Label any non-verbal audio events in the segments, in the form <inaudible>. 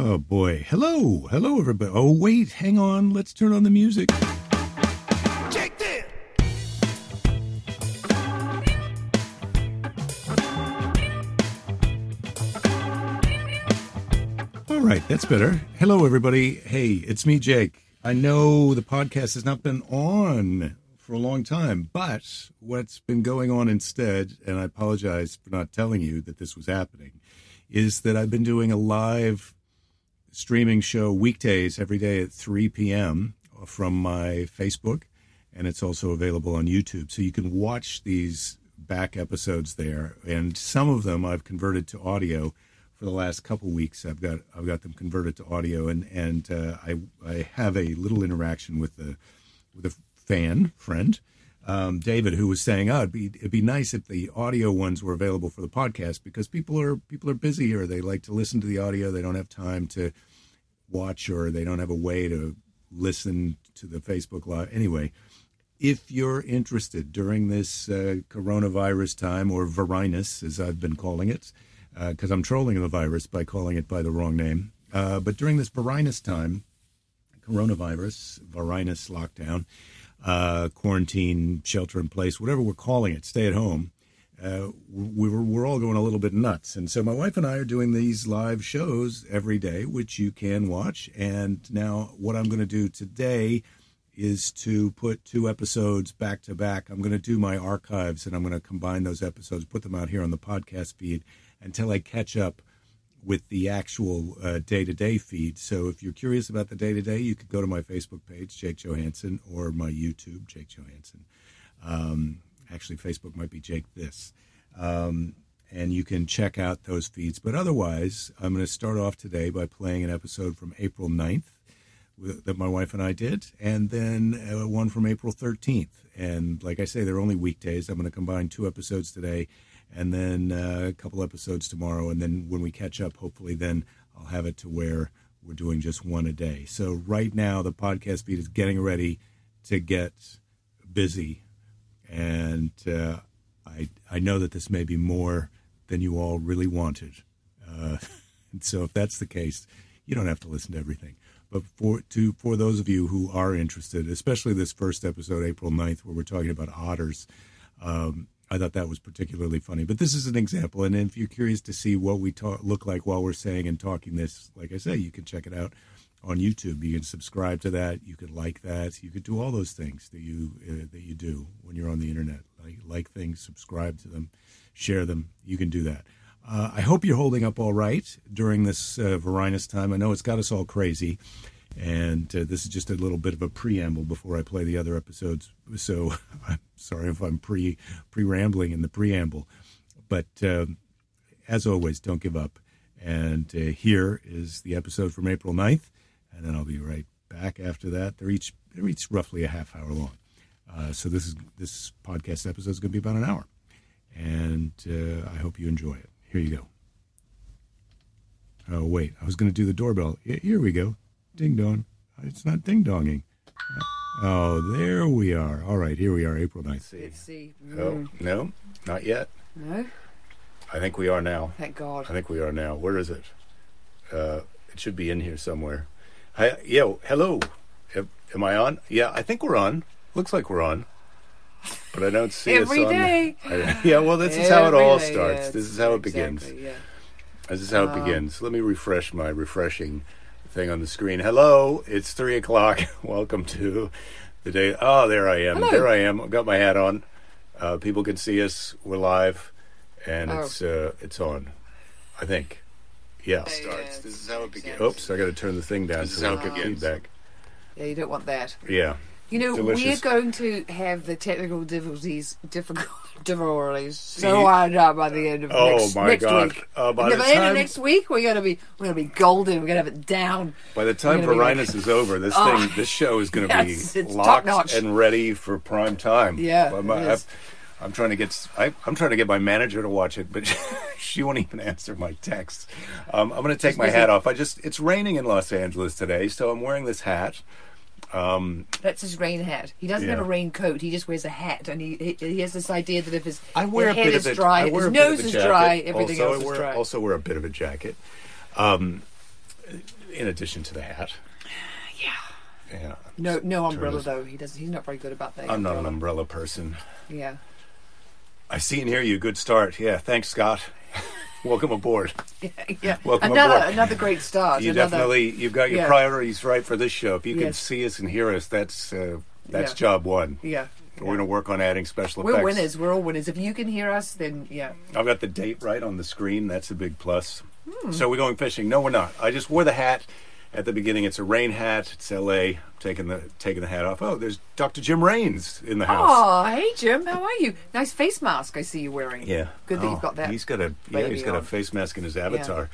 Oh boy. Hello. Hello everybody. Oh wait, hang on. Let's turn on the music. Check this. All right, that's better. Hello everybody. Hey, it's me Jake. I know the podcast has not been on for a long time, but what's been going on instead, and I apologize for not telling you that this was happening, is that I've been doing a live streaming show weekdays every day at 3 p.m. from my Facebook, and it's also available on YouTube. So you can watch these back episodes there, and some of them I've converted to audio for the last couple weeks. I've got I've got them converted to audio, and and uh, I I have a little interaction with the with a fan friend. Um, David, who was saying, "Oh, it'd be it'd be nice if the audio ones were available for the podcast because people are people are busy or they like to listen to the audio. They don't have time to watch or they don't have a way to listen to the Facebook live. Anyway, if you're interested during this uh, coronavirus time or virinus, as I've been calling it, because I'm trolling the virus by calling it by the wrong name. Uh, but during this virinus time, coronavirus, virinus lockdown, uh, quarantine, shelter in place, whatever we're calling it, stay at home, uh, we were, we're all going a little bit nuts. And so my wife and I are doing these live shows every day, which you can watch. And now what I'm going to do today is to put two episodes back to back. I'm going to do my archives and I'm going to combine those episodes, put them out here on the podcast feed until I catch up with the actual day to day feed. So if you're curious about the day to day, you could go to my Facebook page, Jake Johansson, or my YouTube, Jake Johansson. Um, actually, Facebook might be Jake This. Um, and you can check out those feeds. But otherwise, I'm going to start off today by playing an episode from April 9th that my wife and I did, and then uh, one from April 13th. And like I say, they're only weekdays. I'm going to combine two episodes today and then uh, a couple episodes tomorrow. And then when we catch up, hopefully, then I'll have it to where we're doing just one a day. So right now, the podcast feed is getting ready to get busy. And uh, I, I know that this may be more than you all really wanted. Uh, and <laughs> so if that's the case, you don't have to listen to everything. But for to for those of you who are interested, especially this first episode, April 9th, where we're talking about otters, um, I thought that was particularly funny. But this is an example, and if you're curious to see what we talk, look like while we're saying and talking this, like I say, you can check it out on YouTube. You can subscribe to that. You can like that. You could do all those things that you uh, that you do when you're on the internet. Like like things, subscribe to them, share them. You can do that. Uh, I hope you're holding up all right during this uh, Varinus time. I know it's got us all crazy, and uh, this is just a little bit of a preamble before I play the other episodes. So <laughs> I'm sorry if I'm pre pre rambling in the preamble, but uh, as always, don't give up. And uh, here is the episode from April 9th, and then I'll be right back after that. They're each they're each roughly a half hour long. Uh, so this is this podcast episode is going to be about an hour, and I hope you enjoy it. Here you go. Oh, wait. I was going to do the doorbell. Here we go. Ding dong. It's not ding donging. Oh, there we are. All right, here we are, April 9th. Let's see. Oh, Mm. no, not yet. No? I think we are now. Thank God. I think we are now. Where is it? Uh, it should be in here somewhere. Hi, yeah, hello. Am, am I on? Yeah, I think we're on. Looks like we're on. But I don't see <laughs> Every us on. day. I- yeah, well, this is how it Every all day, starts. yes, this is how it begins. exactly, Yeah. This is how it begins. Let me refresh my refreshing thing on the screen. Hello, it's three o'clock. <laughs> Welcome to the day. Oh, there I am. Hello. There I am. I've got my hat on. Uh, people can see us. We're live, and Oh. it's uh, it's on. I think. Yeah. Hey, starts. This is how it begins. Oops, I got to turn the thing down. This is so how we it get begins. Feedback. Yeah, you don't want that. Yeah. You know, Delicious. we're going to have the technical difficulties, difficult <laughs> difficulties so wound up by the end of Oh next, my next God. week. Uh, by the by the end time- of next week, we're gonna be we're gonna be golden. We're gonna have it down. By the time We're gonna be like- Varinus is over, this Oh. thing, this show is going <laughs> to Yes, be it's locked top-notch. and ready for prime time. Yeah, I'm, it is. I'm trying to get I, I'm trying to get my manager to watch it, but <laughs> she won't even answer my texts. Um, I'm going to take my hat off. I just it's raining in Los Angeles today, so I'm wearing this hat. Um, That's his rain hat. He doesn't Yeah. have a rain-coat. He just wears a hat, and he he, he has this idea that if his, I wear his head is a dry, his a bit of nose is dry, everything also, else wear, is dry. Also wear a bit of a jacket. Um, in addition to the hat. <sighs> Yeah. Yeah. No, no umbrella though. He doesn't. He's not very good about that. I'm not an umbrella. umbrella person. Yeah. I see and hear you. Good start. Yeah. Thanks, Scott. <laughs> Welcome aboard. Yeah. <laughs> yeah. Welcome another aboard. another great start. You another, definitely you've got your yeah. priorities right for this show. If you can Yes. see us and hear us, that's uh, that's Yeah. job one. Yeah. We're going to work on adding special We're effects. winners. We're all winners. If you can hear us, then yeah. I've got the date right on the screen. That's a big plus. Hmm. So we're going fishing. No, we're not. I just wore the hat at the beginning. It's a rain hat. It's L.A. Taking the taking the hat off. Oh, there's Dr. Jim Raines in the house. Oh, hey Jim, how are you? Nice face mask I see you wearing. Yeah. Good that Oh, you've got that. He's got a yeah. He's got a face mask in his avatar.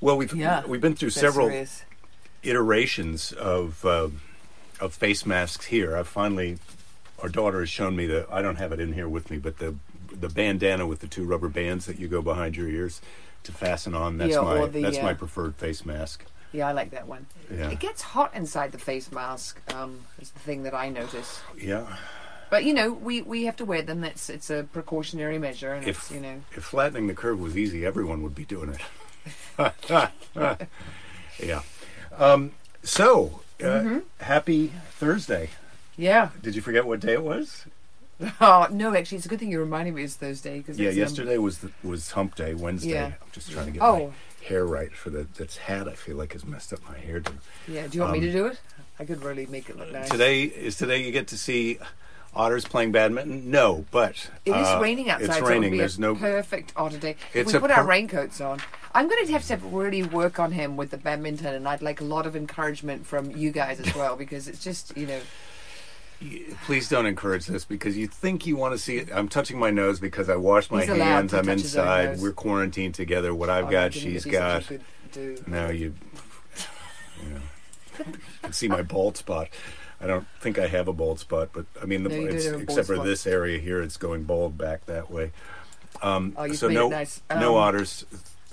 Well, we've Yeah. we've been through several serious. iterations of uh, of face masks here. I've finally, our daughter has shown me the. I don't have it in here with me, but the the bandana with the two rubber bands that you go behind your ears to fasten on. That's Yeah, my the, that's my uh, preferred face mask. Yeah, I like that one. Yeah. It gets hot inside the face mask. Um, is the thing that I notice. Yeah. But you know, we, we have to wear them. It's it's a precautionary measure, and If it's you know. if flattening the curve was easy, everyone would be doing it. <laughs> yeah. Um, so, uh, Mm-hmm. happy Thursday. Yeah. Did you forget what day it was? <laughs> Oh no, actually, it's a good thing you reminded me it's Thursday because Yeah, yesterday was the, was Hump Day. Wednesday. Yeah. I'm just trying to get Oh. My hair right for the that's hat. I feel like has messed up my hairdo. yeah. Do you want me um, to do it? I could really make it look nice. Today is today you get to see otters playing badminton. No, but It is uh, raining outside. It's so it would raining. be There's a no. perfect otter day. If It's we a put our raincoats on. I'm going to have to really work on him with the badminton, and I'd like a lot of encouragement from you guys as well because it's just you know. Please don't encourage this because you think you want to see it. I'm touching my nose because I washed my hands. I'm touch his own inside. We're quarantined together. What I've oh, got, she's got. such a good dude. Now you, you, know, you can see my bald spot. I don't think I have a bald spot, but I mean, the, No, it's, have a bald except for spot. this area here, it's going bald back that way. Um, Oh, so no, nice. no Um, otters.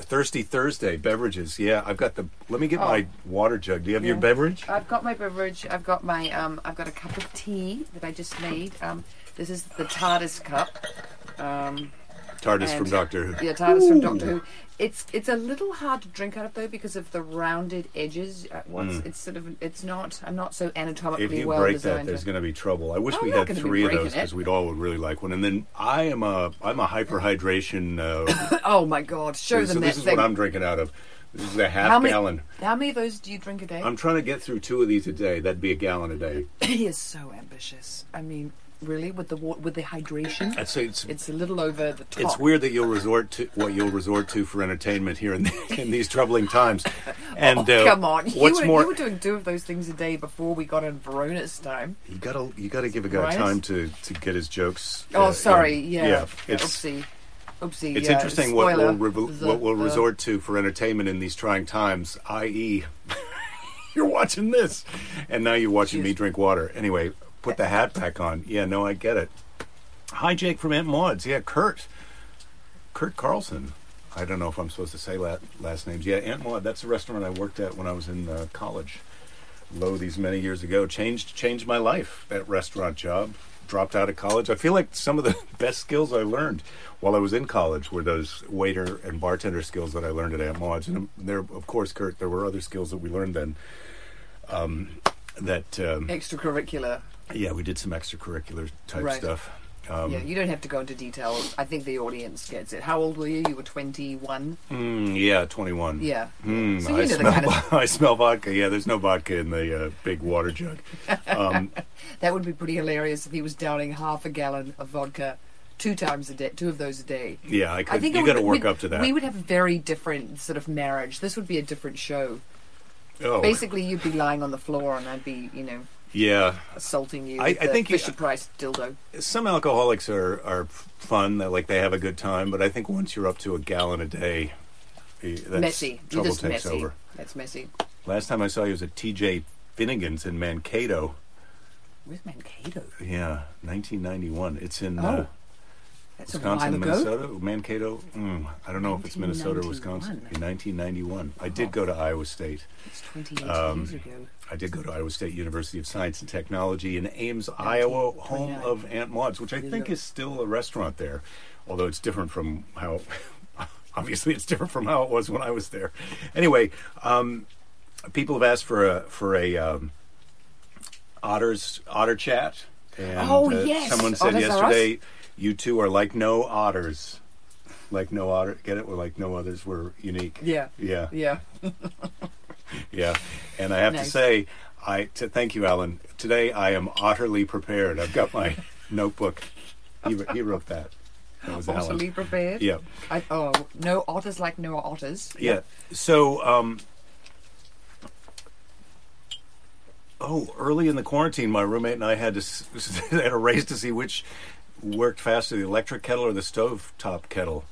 Thirsty Thursday beverages. Yeah, I've got the. Let me get Oh. my water jug. Do you have your beverage? I've got my beverage. I've got my um. I've got a cup of tea that I just made. Um, this is the TARDIS cup. Um, TARDIS from Doctor Who. Yeah, TARDIS from Doctor Who. It's it's a little hard to drink out of though because of the rounded edges. Uh, Once it's sort of it's not. I'm not so anatomically Mm. If you well break that, designed. there's going to be trouble. I wish I'm we not had gonna be three of breaking those because it. we'd all would really like one. And then I am a I'm a hyperhydration. Uh, <coughs> oh my God! Show so them this that is thing. what I'm drinking out of. This is a half how many? gallon. How many of those do you drink a day? I'm trying to get through two of these a day. That'd be a gallon a day. <coughs> he is so ambitious. I mean, really, with the wa- with the hydration, I'd say it's it's a little over the top. it's weird that you'll resort to what you'll resort to for entertainment here in, <laughs> in these troubling times. <laughs> And Oh, uh, come on! You what's were, more, you were doing two of those things a day before we got in Verona's time. you gotta you gotta give a guy Right? time to to get his jokes. Oh, uh, sorry. in. Yeah. yeah. It's Oopsie. Oopsie. it's yeah, interesting what we'll revo- The- what we'll the- resort to for entertainment in these trying times, i.e., <laughs> you're watching this, and now you're watching me drink water. Anyway, put the hat back on. Yeah, no, I get it. Hi, Jake from Aunt Maud's. Yeah, Kurt. Kurt Carlson. I don't know if I'm supposed to say la- last names. Yeah, Aunt Maud. That's the restaurant I worked at when I was in uh, college. Low these many years ago. Changed changed my life. That restaurant job. Dropped out of college. I feel like some of the <laughs> best skills I learned while I was in college were those waiter and bartender skills that I learned at Aunt Maud's. And um, there, of course, Kurt, there were other skills that we learned then. Um, that um, extracurricular. Yeah, we did some extracurricular type Right. stuff. Um, yeah, you don't have to go into detail. I think the audience gets it. How old were you? You were 21. mm, yeah, twenty one. Yeah. Mm, So you I, know the smell, kind of- <laughs> I smell vodka. Yeah, there's no vodka in the uh, big water jug. Um, <laughs> That would be pretty hilarious if he was downing half a gallon of vodka two times a day, two of those a day. yeah, I could. I think you got to work up to that. We would have a very different sort of marriage. This would be a different show. oh, Basically, you'd be lying on the floor, and I'd be, you know, yeah. assaulting you. I- I think you- Fisher Price dildo. Some alcoholics are are fun. That like they have a good time. But I think once you're up to a gallon a day, that's, messy. Trouble just takes messy. over. That's messy. Last time I saw you was at T.J. Finnegan's in Mankato. Where's Mankato? Yeah, 1991. It's in Oh, uh, That's Wisconsin. Minnesota, Mankato. Mm, I don't know if it's Minnesota or Wisconsin. In 1991, I did go to Iowa State. It's 28 Um, years ago. I did go to Iowa State University of Science and Technology in Ames, Iowa, home of Aunt Maud's, which I think is still a restaurant there, although it's different from how. <laughs> Obviously, it's different from how it was when I was there. Anyway, um, people have asked for a for a um, otters otter chat. And, Oh, uh, yes. Someone said Otters are us. You two are like no otters. Like no otter, get it? We're like no others. We're unique. Yeah. yeah, Yeah. <laughs> yeah. And I have to say, I to thank you, Alan. Today I am utterly prepared. I've got my <laughs> notebook. He, he wrote that. That was Alan. Prepared. Yeah. I, oh, no otters like no otters. Yeah. So, um, oh, early in the quarantine, my roommate and I had to <laughs> had a race to see which worked faster, the electric kettle or the stove top kettle.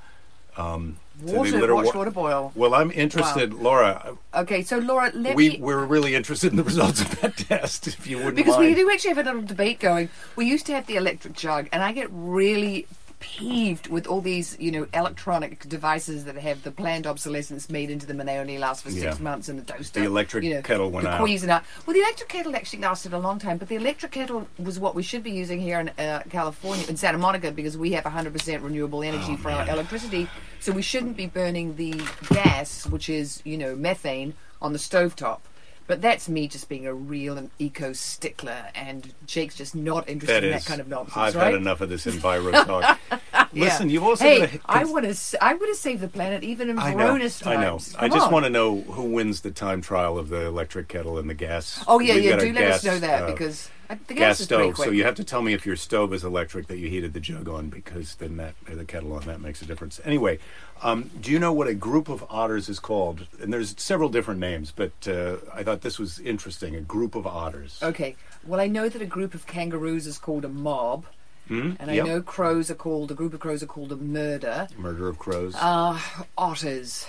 Um, they Water, watch wa- water boil. Well, I'm interested, Laura. Okay, so Laura, let We me. we're really interested in the <laughs> results of that test. If you wouldn't Because mind. we do actually have a little debate going. We used to have the electric jug, and I get really peeved with all these, you know, electronic devices that have the planned obsolescence made into them, and they only last for six Yeah. months. And the toaster, The electric you know, kettle went the out. Cuisinart. Well, the electric kettle actually lasted a long time, but the electric kettle was what we should be using here in uh, California, in Santa Monica, because we have 100% renewable energy Oh, for our electricity. So we shouldn't be burning the gas, which is, you know, methane, on the stovetop. But that's me just being a real eco stickler, and Jake's just not interested that in is, that kind of nonsense, I've right? had enough of this <laughs> enviro talk. Yeah. Listen, you've also hey, I want to. I want to save the planet, even in I know. Verona's I know. times. I just on. want to know who wins the time trial of the electric kettle and the gas. Oh yeah, We've yeah. Do let us know that uh, because gas, gas is pretty stove. So you have to tell me if your stove is electric that you heated the jug on, because then that uh, the kettle on that makes a difference. Anyway, um, do you know what a group of otters is called? And there's several different names, but uh, I thought this was interesting. A group of otters. Okay. Well, I know that a group of kangaroos is called a mob, Hmm? and I Yep. know crows are called a group of crows are called a murder. Murder of crows. Uh, otters.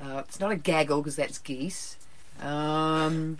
Uh, it's not a gaggle because that's geese. Um,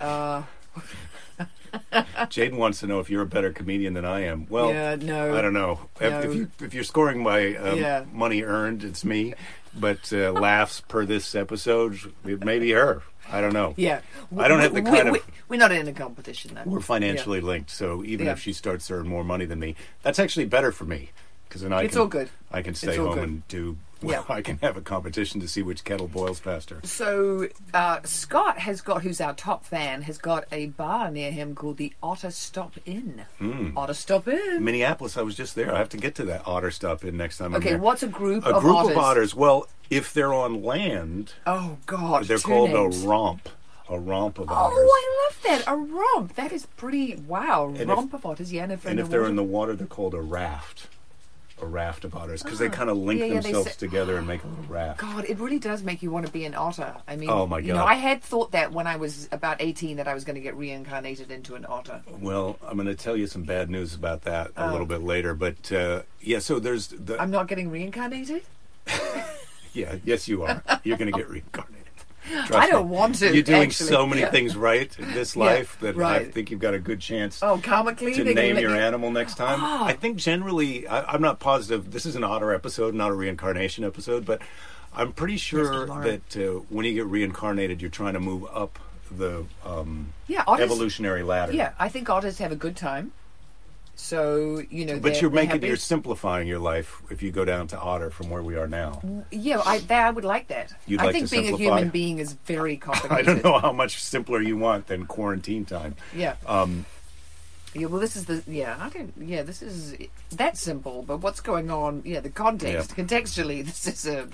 uh, <laughs> <laughs> Jaden wants to know if you're a better comedian than I am. Well, yeah, no. I don't know. If, No. if you if you're scoring by um, Yeah. money earned, it's me. But uh, laughs per this episode, it may be her. I don't know. Yeah, I don't have the We- kind we, of- We're not in a competition though. We're financially linked, so even Yeah. if she starts to earn more money than me, that's actually better for me because then I It's can all good. I can stay home good. and do. <laughs> Yeah. I can have a competition to see which kettle boils faster. So uh, Scott has got, who's our top fan, has got a bar near him called the Otter Stop Inn. Hmm. Otter Stop Inn. Minneapolis, I was just there. I have to get to that otter stop in next time. I'm Okay, what's a group a of group otters? of otters? Well, if they're on land, Oh God, they're called names. a romp. A romp of otters. Oh, I love that. A romp. That is pretty. Wow, if- romp of otters. Yeah, and if, and if they're in the water, they're called a raft. A raft of otters because they kind of link Ah, Yeah, yeah, themselves together and make a little raft. God, it really does make you want to be an otter. I mean, Oh, my God. You know. I had thought that when I was about eighteen that I was going to get reincarnated into an otter. Well, I'm going to tell you some bad news about that a Oh. little bit later, but uh, yeah. So there's the I'm not getting reincarnated. <laughs> yeah. Yes, you are. You're going <laughs> to get reincarnated. Trust I don't me. want to, You're doing actually. so many Yeah. things right in this Yeah, life that I think you've got a good chance Oh, comically to name your you- animal next time. Ah. I think generally, I, I'm not positive. This is an otter episode, not a reincarnation episode, but I'm pretty sure that uh, when you get reincarnated, you're trying to move up the um, Yeah, otters. evolutionary ladder. Yeah, I think otters have a good time. So you know, But you're making, you're simplifying your life if you go down to otter from where we are now. Yeah, I, that, I would like that. You'd I like think being simplify? a human being is very complicated. <laughs> I don't know how much simpler you want than quarantine time. Yeah. Um, Yeah, well, this is the yeah. I don't. Yeah, this is that simple. But what's going on? Yeah, the context. Contextually, <laughs> this is a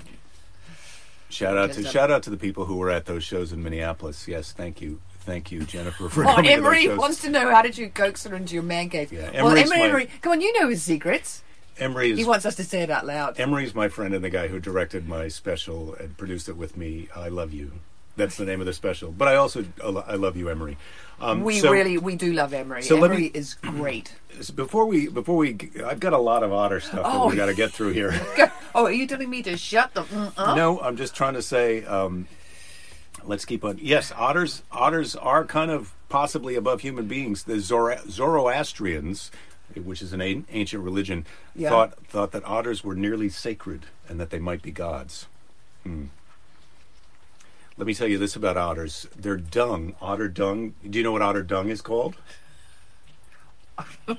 shout out to a- shout out to the people who were at those shows in Minneapolis. Yes, thank you, thank you, Jennifer, for <laughs> Oh, coming to those Emery wants to know how did you coax her into your man cave? Yeah, well, Emery, my- Emery, come on, you know his secrets. Emery He wants us to say it out loud. Emery's my friend and the guy who directed my special and produced it with me. I love you. That's the name of the special. But I also I love you, Emery. Um, we so- really, we do love Emery. so Emery me- is great. <clears throat> so before we before we I've got a lot of otter stuff that Oh. we got to get through here. <laughs> oh, are you telling me to shut the? up? No, I'm just trying to say. Um, let's keep on. Yes, otters. Otters are kind of possibly above human beings. The Zora- Zoroastrians, which is an an- ancient religion, Yeah. thought thought that otters were nearly sacred and that they might be gods. Hmm. Let me tell you this about otters. Their dung, otter dung. Do you know what otter dung is called? <laughs>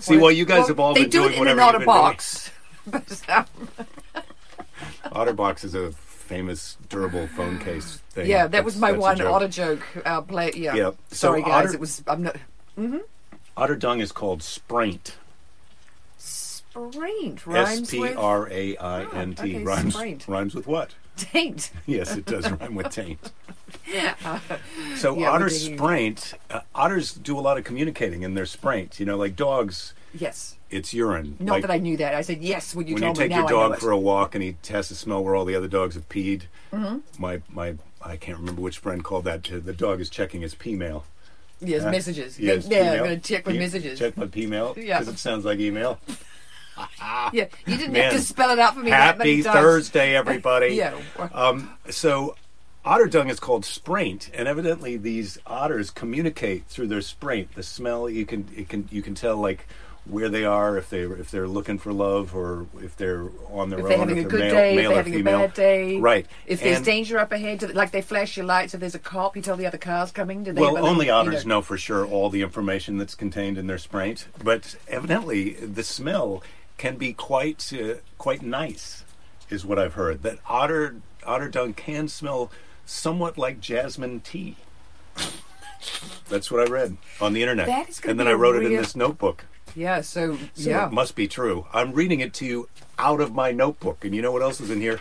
See, well, you guys Well, have all been do doing it in whatever an <laughs> otter box. But, um, is a famous durable phone case thing. Yeah, that was my one otter joke. Uh, play. Yeah. Yeah. So Sorry, guys. otter- It was. I'm not. Mm-hmm. Otter dung is called spraint. Spraint S rhymes P with R A I N T. Oh, okay, Rhymes spraint. rhymes with what? taint. <laughs> Yes, it does rhyme with taint. <laughs> So Yeah, otter spraint. Uh, otters do a lot of communicating in their spraint. You know, like dogs, Yes. it's urine. Not like, that I knew that. I said yes when you when you told take me. your now I know dog for a walk and he has to smell where all the other dogs have peed. Mm-hmm. My my I can't remember which friend called that. uh, The dog is checking his pee mail. yes, Huh? messages. Yes, yeah, I'm going to check my P- messages. Check my P mail <laughs> Yeah. because it sounds like email. <laughs> Yeah, you didn't Man. have to spell it out for me. Happy. Thursday, <laughs> everybody. Yeah. Um, so, otter dung is called spraint, and evidently these otters communicate through their spraint. The smell you can it can you can tell like where they are if they if they're looking for love or if they're on their If own. they're having a good they're male, day, if they're having female. a bad day, Right. If there's danger up ahead, like they flash your lights. If there's a cop, you tell the other cars coming. Do they Well, have a only you otters know for sure all the information that's contained in their spraint, but evidently the smell can be quite uh, quite nice, is what I've heard. That otter otter dung can smell somewhat like jasmine tea. That's what I read on the internet, That is gonna and then I wrote it in this notebook. Yeah. So, So yeah. it must be true. I'm reading it to you out of my notebook, and you know what else is in here?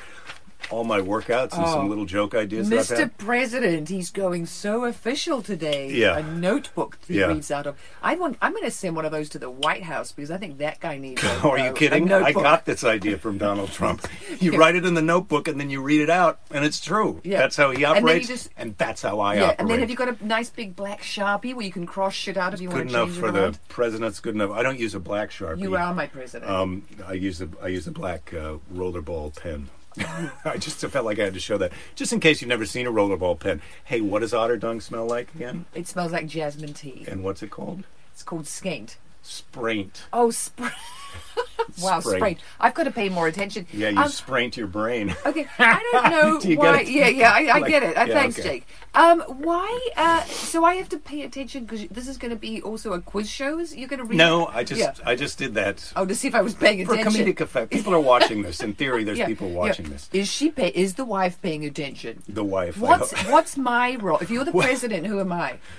All my workouts and Oh. some little joke ideas. Mr. President, he's going so official today. Yeah. A notebook he Yeah. reads out of. I want. I'm going to send one of those to the White House because I think that guy needs. <laughs> A, are you kidding? I got this idea from Donald <laughs> Trump. You write it in the notebook and then you read it out, and it's true. Yeah. That's how he And operates, just- and that's how I Yeah, operate. and then have you got a nice big black sharpie where you can cross shit out if you good want to change Good enough for it the around? president's good enough. I don't use a black sharpie. You are my president. Um, I use a I use a black uh, rollerball pen. <laughs> I just felt like I had to show that, just in case you've never seen a rollerball pen. Hey, what does otter dung smell like again? it smells like jasmine tea. And what's it called? It's called skeint. Spraint. Oh, spr- <laughs> <laughs> wow, spraint. I've got to pay more attention. Yeah, you Um, spraint your brain. Okay, I don't <laughs> know Do why. Yeah, yeah, I, I Like- get it. Uh, yeah, thanks, okay. Jake. Um, why? Uh, so I have to pay attention because this is going to be also a quiz show. Is you're going to read? No, I just Yeah. I just did that Oh, to see if I was paying for attention. comedic effect. People are watching this. In theory, <laughs> there's Yeah, people watching this. Is she pay? Is the wife paying attention? The wife. What's What's my role? If you're the president, who am I? <sighs>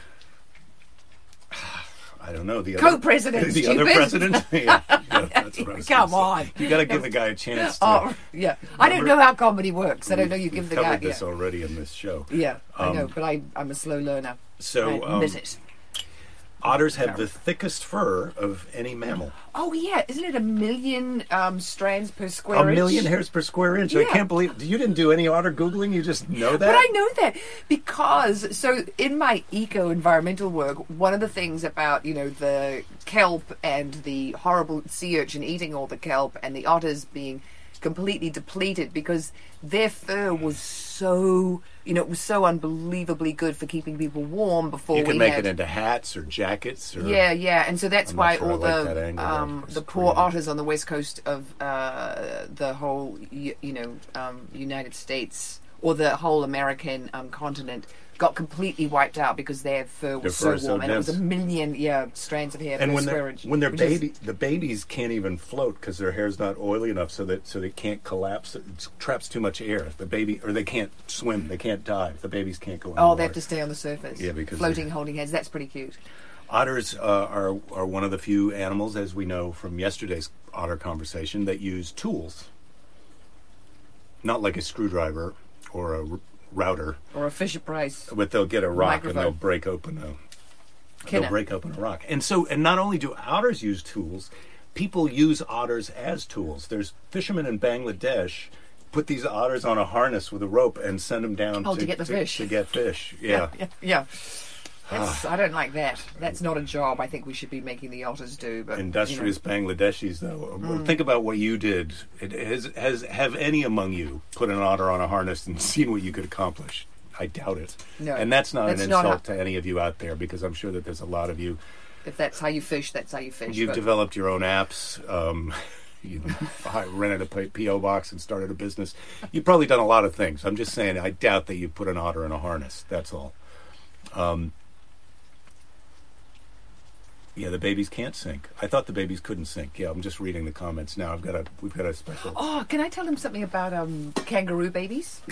<sighs> <sighs> I don't know the Co-president, other, <laughs> the other president. <laughs> yeah, yeah, that's what I was Come gonna say. on. you got to give the guy a chance. To, Oh, yeah. I don't know how comedy works. I don't know. You give the covered guy. this Yeah, already in this show. yeah I Um, know, but I, I'm a slow learner. So I um, it. Otters have the thickest fur of any mammal. Oh yeah, isn't it a million um, strands per square A inch? million hairs per square inch. Yeah. I can't believe you didn't do any otter googling. You just know that. But I know that because so in my eco environmental work, one of the things about you know the kelp and the horrible sea urchin eating all the kelp and the otters being completely depleted because their fur was so you know it was so unbelievably good for keeping people warm before you we can make had it into hats or jackets. Or, Yeah, yeah, and so that's why sure all like the um, the poor otters on the west coast of uh, the whole you, you know um, United States or the whole American um, continent got completely wiped out because their fur was Their so fur so warm, and it was a million yeah strands of hair And when they're inch. when they're which is- baby, the babies can't even float because their hair's not oily enough, so that so they can't collapse. It traps too much air. The baby, or they can't swim. They can't dive. The babies can't go. Oh, underwater. they have to stay on the surface. Yeah, because floating, holding hands. That's pretty cute. Otters uh, are are one of the few animals, as we know from yesterday's otter conversation, that use tools. Not like a screwdriver or a router, Or a Fisher Price. but they'll get a rock and they'll break open a they'll break open a rock. And so, and not only do otters use tools, people use otters as tools. There's fishermen in Bangladesh put these otters on a harness with a rope and send them down Oh, to get the fish. To get fish, yeah. yeah. yeah. That's, I don't like that. That's not a job I think we should be making the otters do. But you know. Industrious Bangladeshis, though. Mm. Think about what you did. It has, has have any among you put an otter on a harness and <laughs> seen what you could accomplish? I doubt it. No, and that's not that's an not insult how- to any of you out there because I'm sure that there's a lot of you. If that's how you fish, that's how you fish. You've developed your own apps. Um, <laughs> you <laughs> rented a PO box and started a business. You've probably done a lot of things. I'm just saying. I doubt that you put an otter in a harness. That's all. Um, Yeah, the babies can't sink. I thought the babies couldn't sink. Yeah, I'm just reading the comments now. I've got a we've got a special. Oh, can I tell them something about um, kangaroo babies? <laughs>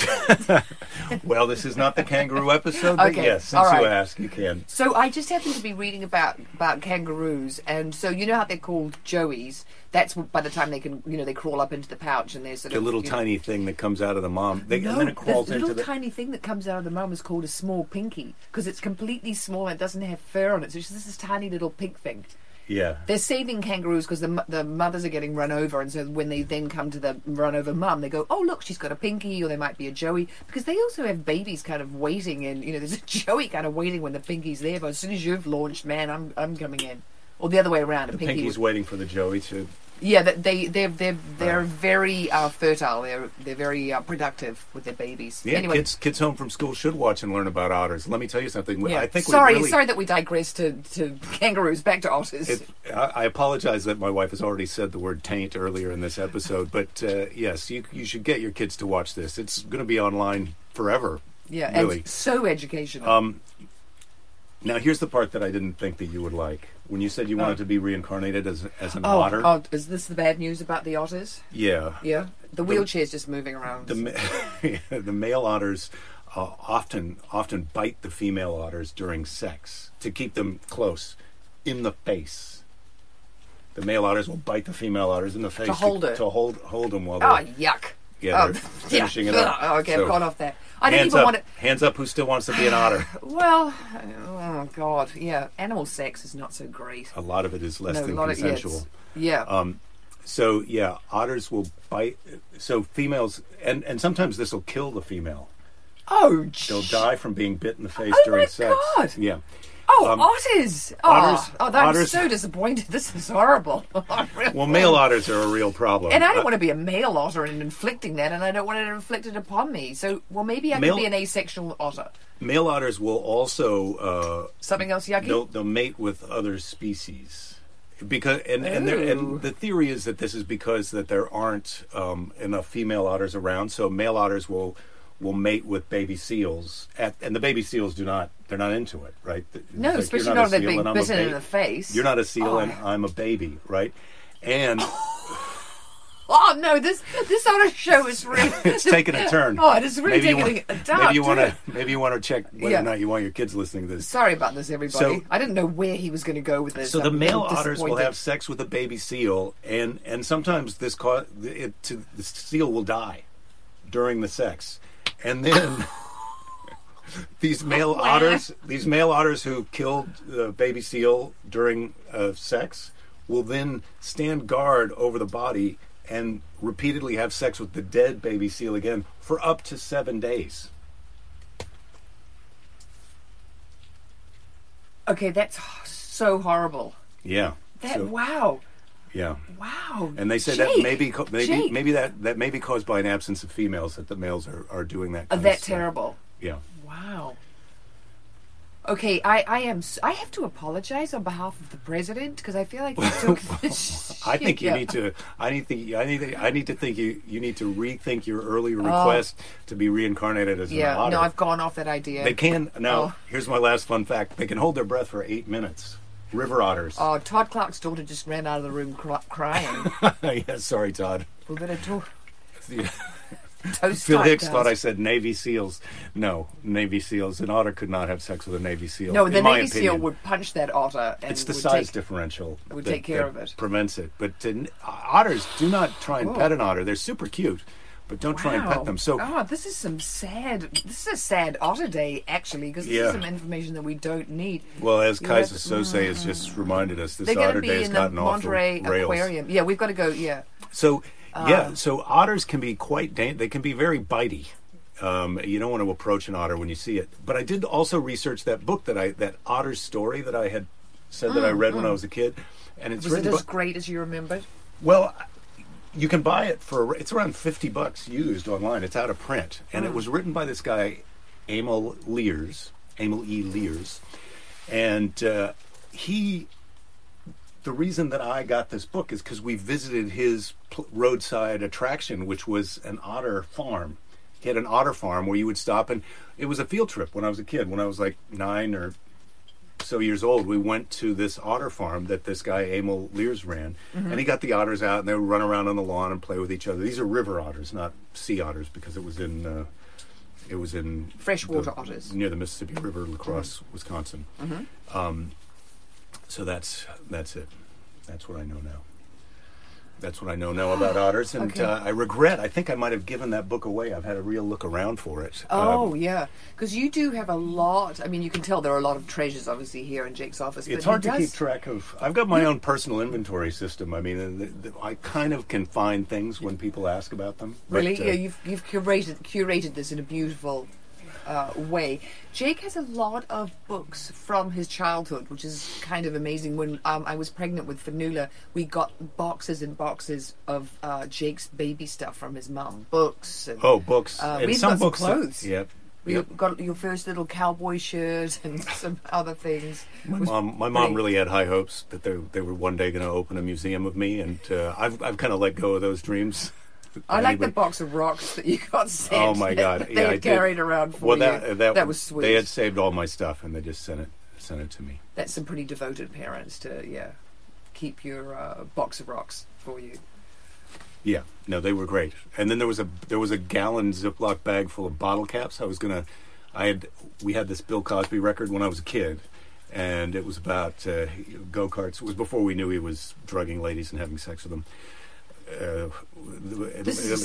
Well, this is not the kangaroo episode, but Okay, yes, since right. you ask, you can. So I just happened to be reading about about kangaroos, and so you know how they're called joeys. That's by the time they can, you know, they crawl up into the pouch and they're sort The of little you know- tiny thing that comes out of the mom, they, No, and then it crawls the into little the. tiny thing that comes out of the mom is called a small pinky because it's completely small and doesn't have fur on it. So it's just this is tiny little pink thing. yeah, They're saving kangaroos because the the mothers are getting run over, and so when they then come to the run over mum, they go, "Oh look, she's got a pinky," or they might be a joey because they also have babies kind of waiting, and you know, there's a <laughs> joey kind of waiting when the pinky's there. But as soon as you've launched, man, I'm I'm coming in, or the other way around. A the pinky pinky's waiting for the joey to. Yeah, that they they're they're they're very uh, fertile. They're they're very uh, productive with their babies. Yeah, anyway, kids kids home from school should watch and learn about otters. Let me tell you something. yeah. I think sorry, really, sorry that we digress to, to <laughs> kangaroos. Back to otters. It, I I apologize that my wife has already said the word taint earlier in this episode, <laughs> but uh, yes, you you should get your kids to watch this. It's going to be online forever. yeah, really. and so educational. Um, now, here's the part that I didn't think that you would like. When you said you wanted Oh. to be reincarnated as as an oh, otter, oh, is this the bad news about the otters? yeah, Yeah, the wheelchair's just moving around. the <laughs> the male otters uh, often often bite the female otters during sex to keep them close in the face. The male otters will bite the female otters in the face to hold it. to hold hold them while oh, yuck. Yeah, oh, finishing it up. Oh, okay, So, I've gone off that. I didn't hands even up, want to. hands up. Who still wants to be an otter? <sighs> Well, oh god, yeah. Animal sex is not so great. A lot of it is less no, than lot of yeah, yeah. Um, so yeah, otters will bite. So females, and and sometimes this will kill the female. oh, They'll die from being bit in the face Oh during my sex. God. Yeah. Oh, Um, otters! Oh, otters- oh, I'm otters- so disappointed. This is horrible. <laughs> Well, male otters are a real problem. And I don't Uh, want to be a male otter and inflicting that, and I don't want it inflicted upon me. So, well, maybe I Male- could be an asexual otter. male otters will also uh, Something else yucky? they'll, they'll mate with other species because and and, and the theory is that this is because that there aren't um, enough female otters around so male otters will will mate with baby seals at, and the baby seals do not they're not into it right It's No, like, you're especially not not a if they're seal being and I'm a bitten in the face. you're not a seal Oh. and I'm a baby right and <laughs> Oh no, this this otter show is really <laughs> it's taking a turn Oh, it is really maybe you taking want, a dark <laughs> maybe you want to turn. maybe you want to check whether Yeah. or not you want your kids listening to this Sorry about this, everybody. So- I didn't know where he was going to go with this. So the I'm male otters will have sex with a baby seal, and and sometimes this cause it to the seal will die during the sex, and then <laughs> these male otters, these male otters who killed the baby seal during uh, sex, will then stand guard over the body and repeatedly have sex with the dead baby seal again for up to seven days. Okay, that's so horrible. Yeah. That So, wow, yeah. wow. And they say that maybe maybe Jake. maybe that that may be caused by an absence of females that the males are, are doing that. Uh, that of terrible. Yeah. Wow. Okay, I, I am. I have to apologize on behalf of the president because I feel like took <laughs> this. I think you shit. need to. I need to. I need. To, I need to think you. You need to rethink your earlier request to be reincarnated as an Oh. Yeah, no, I've gone off that idea. They can now. Oh. Here's my last fun fact. They can hold their breath for eight minutes. River otters. Oh, Todd Clark's daughter just ran out of the room cry- crying. <laughs> yeah. Sorry, Todd. we better talk. Yeah. <laughs> Toast Phil Hicks thought I said Navy SEAls. No, Navy SEAls. An otter could not have sex with a Navy SEAL. No, the Navy SEAL would punch that otter. And It's the size take- differential. would that- take care of it. Prevents it. But uh, otters, do not try and Oh. pet an otter. They're super cute, but don't try and pet them. So oh, this is some sad. This is a sad otter day, actually, because this Yeah. is some information that we don't need. well, as Kaiser Sose has just reminded us, this They're going otter to day be has in the gotten off the Monterey rails. Aquarium. Yeah, we've got to go. Yeah. So Ah. yeah, so otters can be quite. Dan- they can be very bitey. Um, you don't want to approach an otter when you see it. But I did also research that book that I that otter's story that I had said that I read when I was a kid, and it's Mm, Was it written. as by- great as you remembered? Well, you can buy it for it's around fifty bucks used online. It's out of print, and Mm. it was written by this guy, Emil Liers, Emil E. Liers, and uh, he. The reason that I got this book is because we visited his pl- roadside attraction, which was an otter farm. He had an otter farm where you would stop, and it was a field trip when I was a kid, when I was like nine or so years old, we went to this otter farm that this guy Emil Liers ran, Mm-hmm. and he got the otters out, and they would run around on the lawn and play with each other. These are river otters, not sea otters, because it was in uh, it was in Freshwater the- otters. near the Mississippi River, La Crosse, Mm-hmm. Wisconsin. Um, so that's that's it. That's what I know now. That's what I know now about <gasps> otters, and Okay. uh, I regret. I think I might have given that book away. I've had a real look around for it. Oh Um, yeah, because you do have a lot. I mean, you can tell there are a lot of treasures, obviously, here in Jake's office. It's but hard to keep track of. I've got my own personal inventory system. I mean, the, the, I kind of can find things when people ask about them. but, Really, uh, yeah, you've you've curated curated this in a beautiful uh, way. Jake has a lot of books from his childhood, which is kind of amazing. When um, I was pregnant with Fanula, we got boxes and boxes of uh, Jake's baby stuff from his mum, books. And, oh, books Uh, and some books. that- clothes. yep. we yep. got your first little cowboy shirt and <laughs> some other things. My mom, my mom really had high hopes that they they were one day going to open a museum of me, and uh, I've I've kind of let go of those dreams. I like the box of rocks that you got sent. Oh my god! yeah, they I had carried around for well, you. that, that that was sweet. They had saved all my stuff, and they just sent it sent it to me. That's some pretty devoted parents to yeah keep your uh, box of rocks for you. Yeah, no, they were great. And then there was a there was a gallon Ziploc bag full of bottle caps. I was gonna, I had we had this Bill Cosby record when I was a kid, and it was about uh, go karts. It was before we knew he was drugging ladies and having sex with them. Uh,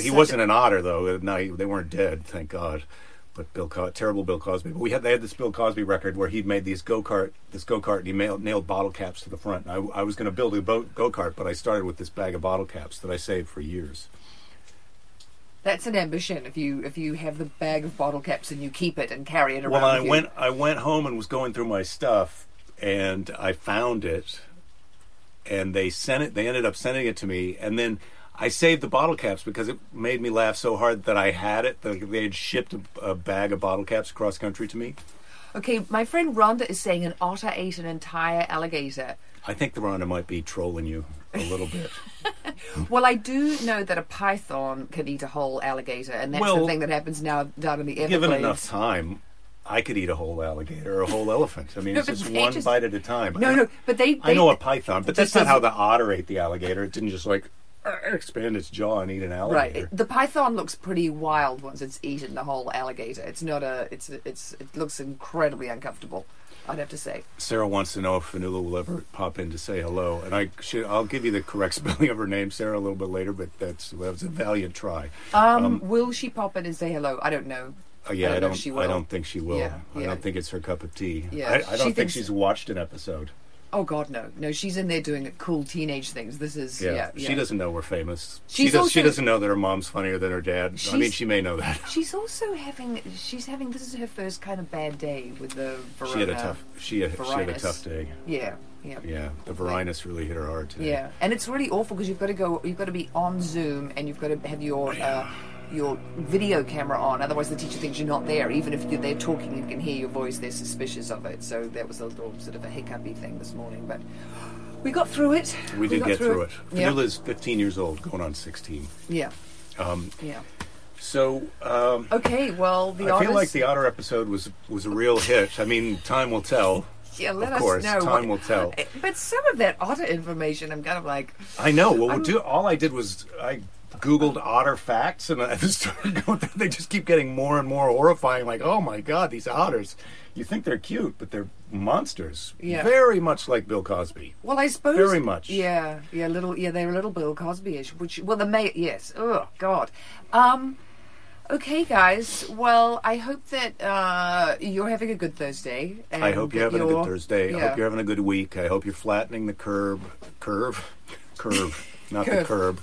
he wasn't an otter though. No, he- they weren't dead, thank God. But Bill, Co- terrible Bill Cosby. But we had they had this Bill Cosby record where he'd made these go kart, this go kart, and he nailed, nailed bottle caps to the front. And I, I was going to build a boat go kart, but I started with this bag of bottle caps that I saved for years. That's an ambition. If you if you have the bag of bottle caps and you keep it and carry it around. Well, I went I went home and was going through my stuff, and I found it, and they sent it. They ended up sending it to me, and then I saved the bottle caps because it made me laugh so hard that I had it. They had shipped a, a bag of bottle caps across country to me. Okay, my friend Rhonda is saying an otter ate an entire alligator. I think the Rhonda might be trolling you a little bit. <laughs> Well, I do know that a python can eat a whole alligator, and that's the thing that happens now down in the Everglades. Given enough time, I could eat a whole alligator or a whole elephant. I mean, No, it's just one just- bite at a time. No, no, but they. I know a python, but that's not how the otter ate the alligator. It didn't just like expand its jaw and eat an alligator. Right. The python looks pretty wild once it's eaten the whole alligator. It's not a. It's it's. It looks incredibly uncomfortable. I'd have to say. Sarah wants to know if Fanula will ever pop in to say hello, and I should. I'll give you the correct <laughs> spelling of her name, Sarah, a little bit later. But that's that was a valiant try. Um, will she pop in and say hello? I don't know. Uh, yeah, I I don't know don't. she I don't think she will. Yeah, I yeah. don't think it's her cup of tea. Yeah, I, I don't think she's watched an episode. Oh God, no, no. She's in there doing cool teenage things. This is Yeah, yeah. yeah. she doesn't know we're famous. she She's does. she also- doesn't know that her mom's funnier than her dad. I mean, she may know that. She's also having. She's having. This is her first kind of bad day with the. Verona. She had a tough. She had, she had a tough day. Yeah, yeah. Yeah, the Varinus really hit her hard today. Yeah, and it's really awful because you've got to go. You've got to be on Zoom, and you've got to have your uh, your video camera on. Otherwise, the teacher thinks you're not there. Even if you're there talking, and can hear your voice. They're suspicious of it. So that was a little sort of a hiccupy thing this morning, but we got through it. We did get through it. Yeah. Fanula's 15 years old, going on 16. Yeah. Um, Yeah. so um, Okay. Well, the I feel like the otter episode was was a real hit. I mean, time will tell. Yeah, let of us course, know. time what- will tell. But some of that otter information, I'm kind of like, I know. Well, do, all I did was I googled otter facts, and <laughs> I just started going. Through, they just keep getting more and more horrifying. Like, oh my god, these otters! You think they're cute, but they're monsters. Yeah. Very much like Bill Cosby. well, I suppose Very much. Yeah, yeah, little, yeah, they're a little Bill Cosby-ish. Which, well, the may, yes. Oh God. Um. Okay, guys. Well, I hope that uh, you're having a good Thursday. I hope you're having a you're- good Thursday. I hope you're having a good week. I hope you're flattening the curb, curve, curve, not the curb.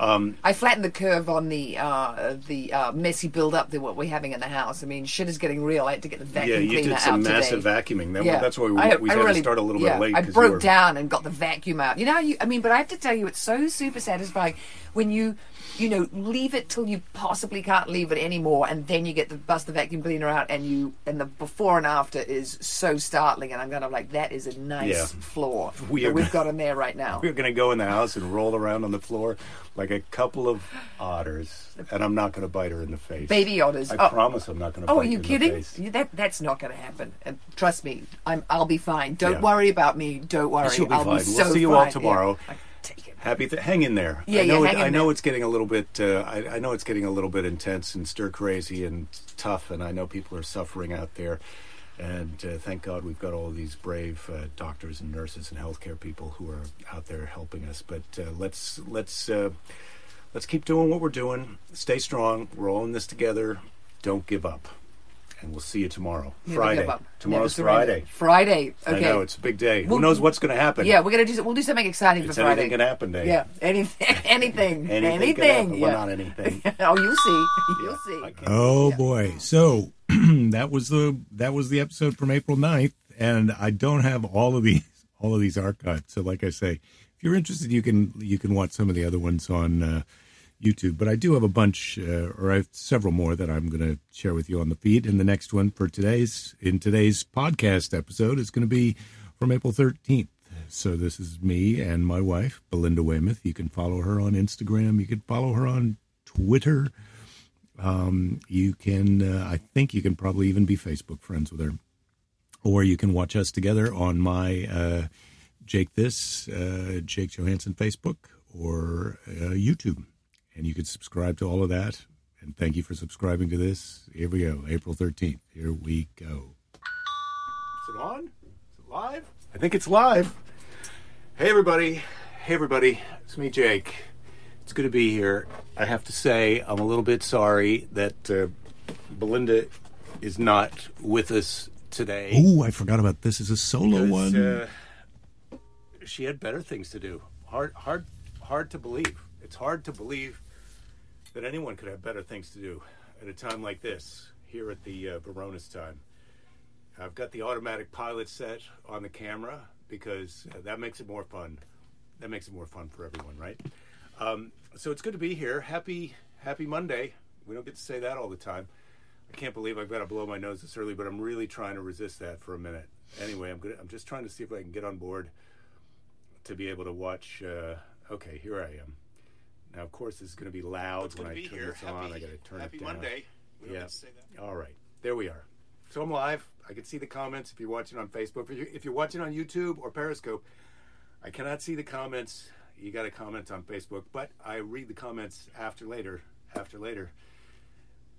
Um, I flattened the curve on the uh, the uh, messy build-up that what we're having in the house. I mean, shit is getting real. I had to get the vacuum yeah, you did some massive today. vacuuming. That, Yeah. That's why we, I- we I had really- to start a little yeah, bit late. I broke were- down and got the vacuum out. You know, you, I mean, but I have to tell you, it's so super satisfying when you, you know, leave it till you possibly can't leave it anymore, and then you get the bust the vacuum cleaner out, and you and the before and after is so startling, and I'm kind of like, that is a nice Yeah. floor <laughs> We that are we've gonna- got in there right now. We <laughs> were going to go in the house and roll around on the floor like a couple of otters, and I'm not going to bite her in the face. Baby otters. I Oh. promise I'm not going to. Oh, are you in kidding? You- That that's not going to happen. And trust me, I'm. I'll be fine. Don't Yeah. worry about me. Don't worry. She'll be I'll fine. Be We'll see you all tomorrow. Yeah. Take it. Happy, th- hang in there. Yeah, I know. yeah, it, I know there. it's getting a little bit. Uh, I, I know it's getting a little bit intense and stir crazy and tough, and I know people are suffering out there. And uh, thank God we've got all these brave uh, doctors and nurses and healthcare people who are out there helping us. But uh, let's let's uh, let's keep doing what we're doing. Stay strong. We're all in this together. Don't give up. And we'll see you tomorrow, Never Friday. give up. Tomorrow's Never surrender. Friday. Friday. Okay. I know it's a big day. We'll- Who knows what's going to happen? Yeah, we're gonna do. We'll do something exciting it's for Friday. anything can happen day. Yeah, <laughs> anything, anything, Anything can happen. Yeah. Well, not anything. <laughs> oh, you'll see. <laughs> You'll see. I can't- Oh boy. So <clears throat> that was the that was the episode from April 9th and I don't have all of these all of these archived. So like I say, if you're interested you can you can watch some of the other ones on uh, YouTube, but I do have a bunch uh, or I have several more that I'm going to share with you on the feed and the next one for today's in today's podcast episode is going to be from April 13th. So this is me and my wife, Belinda Weymouth. You can follow her on Instagram. You can follow her on Twitter. You can, uh, I think you can probably even be Facebook friends with her. Or you can watch us together on my uh, Jake This, uh, Jake Johannsen Facebook, or uh, YouTube. And you can subscribe to all of that. And thank you for subscribing to this. Here we go, April 13th. Here we go. Is it on? Is it live? I think it's live. Hey everybody. Hey everybody. It's me, Jake. It's good to be here. I have to say, I'm a little bit sorry that uh, Belinda is not with us today. Oh, I forgot about this. Is a solo because, one. uh, she had better things to do. Hard, hard, hard to believe. It's hard to believe that anyone could have better things to do at a time like this here at the uh, Baronis time. I've got the automatic pilot set on the camera because uh, that makes it more fun. That makes it more fun for everyone, right? Um, so it's good to be here. Happy, happy Monday. We don't get to say that all the time. I can't believe I've got to blow my nose this early, but I'm really trying to resist that for a minute. Anyway, I'm good. I'm just trying to see if I can get on board to be able to watch. Uh, okay, here I am. Now, of course, this is going to be loud when I turn this on. I got to turn it down. yeah. All right, there we are. So I'm live. I can see the comments if you're watching on Facebook. If you're, if you're watching on YouTube or Periscope, I cannot see the comments. You got to comment on Facebook, but I read the comments after later. After later,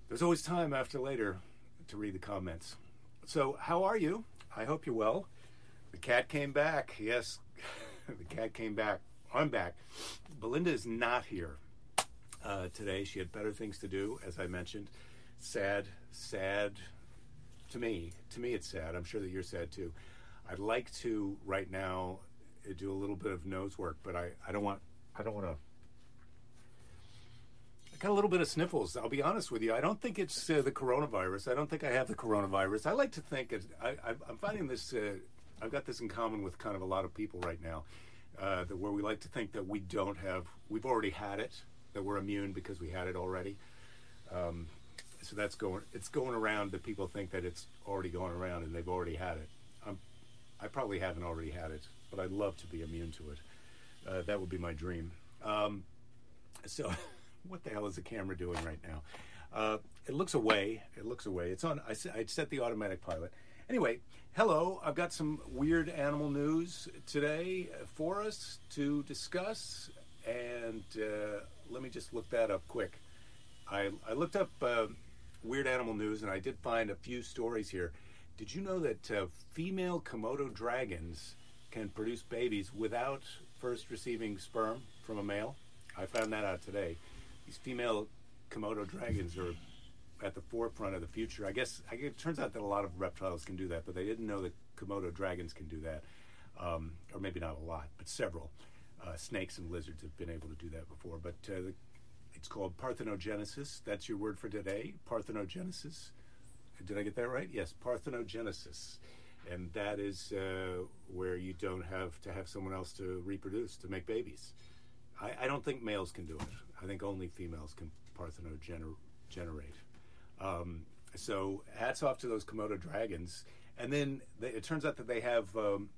there's always time after later to read the comments. So, how are you? I hope you're well. The cat came back. Yes, <laughs> the cat came back. I'm back. Belinda is not here uh, today. She had better things to do, as I mentioned. Sad, sad to me. To me, it's sad. I'm sure that you're sad too. I'd like to right now do a little bit of nose work, but I, I don't want I don't want to. I got a little bit of sniffles. I'll be honest with you. I don't think it's uh, the coronavirus. I don't think I have the coronavirus. I like to think it, I, I'm finding this. Uh, I've got this in common with kind of a lot of people right now, uh, that where we like to think that we don't have. We've already had it. That we're immune because we had it already. Um, so that's going. It's going around that people think that it's already going around and they've already had it. I'm, I probably haven't already had it, but I'd love to be immune to it. Uh, that would be my dream. Um, so, <laughs> what the hell is the camera doing right now? Uh, it looks away. It looks away. It's on. I, I set the automatic pilot. Anyway, hello. I've got some weird animal news today for us to discuss, and uh, let me just look that up quick. I, I looked up uh, weird animal news, and I did find a few stories here. Did you know that uh, female Komodo dragons can produce babies without first receiving sperm from a male? I found that out today. These female Komodo dragons are at the forefront of the future. I guess I, it turns out that a lot of reptiles can do that, but they didn't know that Komodo dragons can do that, um, or maybe not a lot, but several. Uh, snakes and lizards have been able to do that before, but uh, the, it's called parthenogenesis. That's your word for today, parthenogenesis. Did I get that right? Yes, parthenogenesis. And that is uh, where you don't have to have someone else to reproduce, to make babies. I, I don't think males can do it. I think only females can parthenogenerate. Um, so hats off to those Komodo dragons. And then they, it turns out that they have um,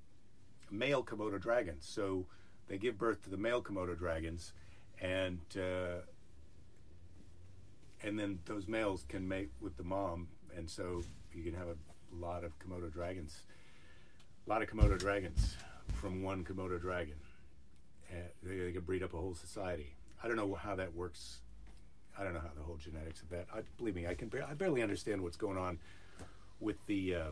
male Komodo dragons. So they give birth to the male Komodo dragons, and uh, and then those males can mate with the mom, and so you can have a lot of Komodo dragons, a lot of Komodo dragons from one Komodo dragon. And they, they can breed up a whole society. I don't know how that works. I don't know how the whole genetics of that. I, believe me, I can. Bar- I barely understand what's going on with the uh,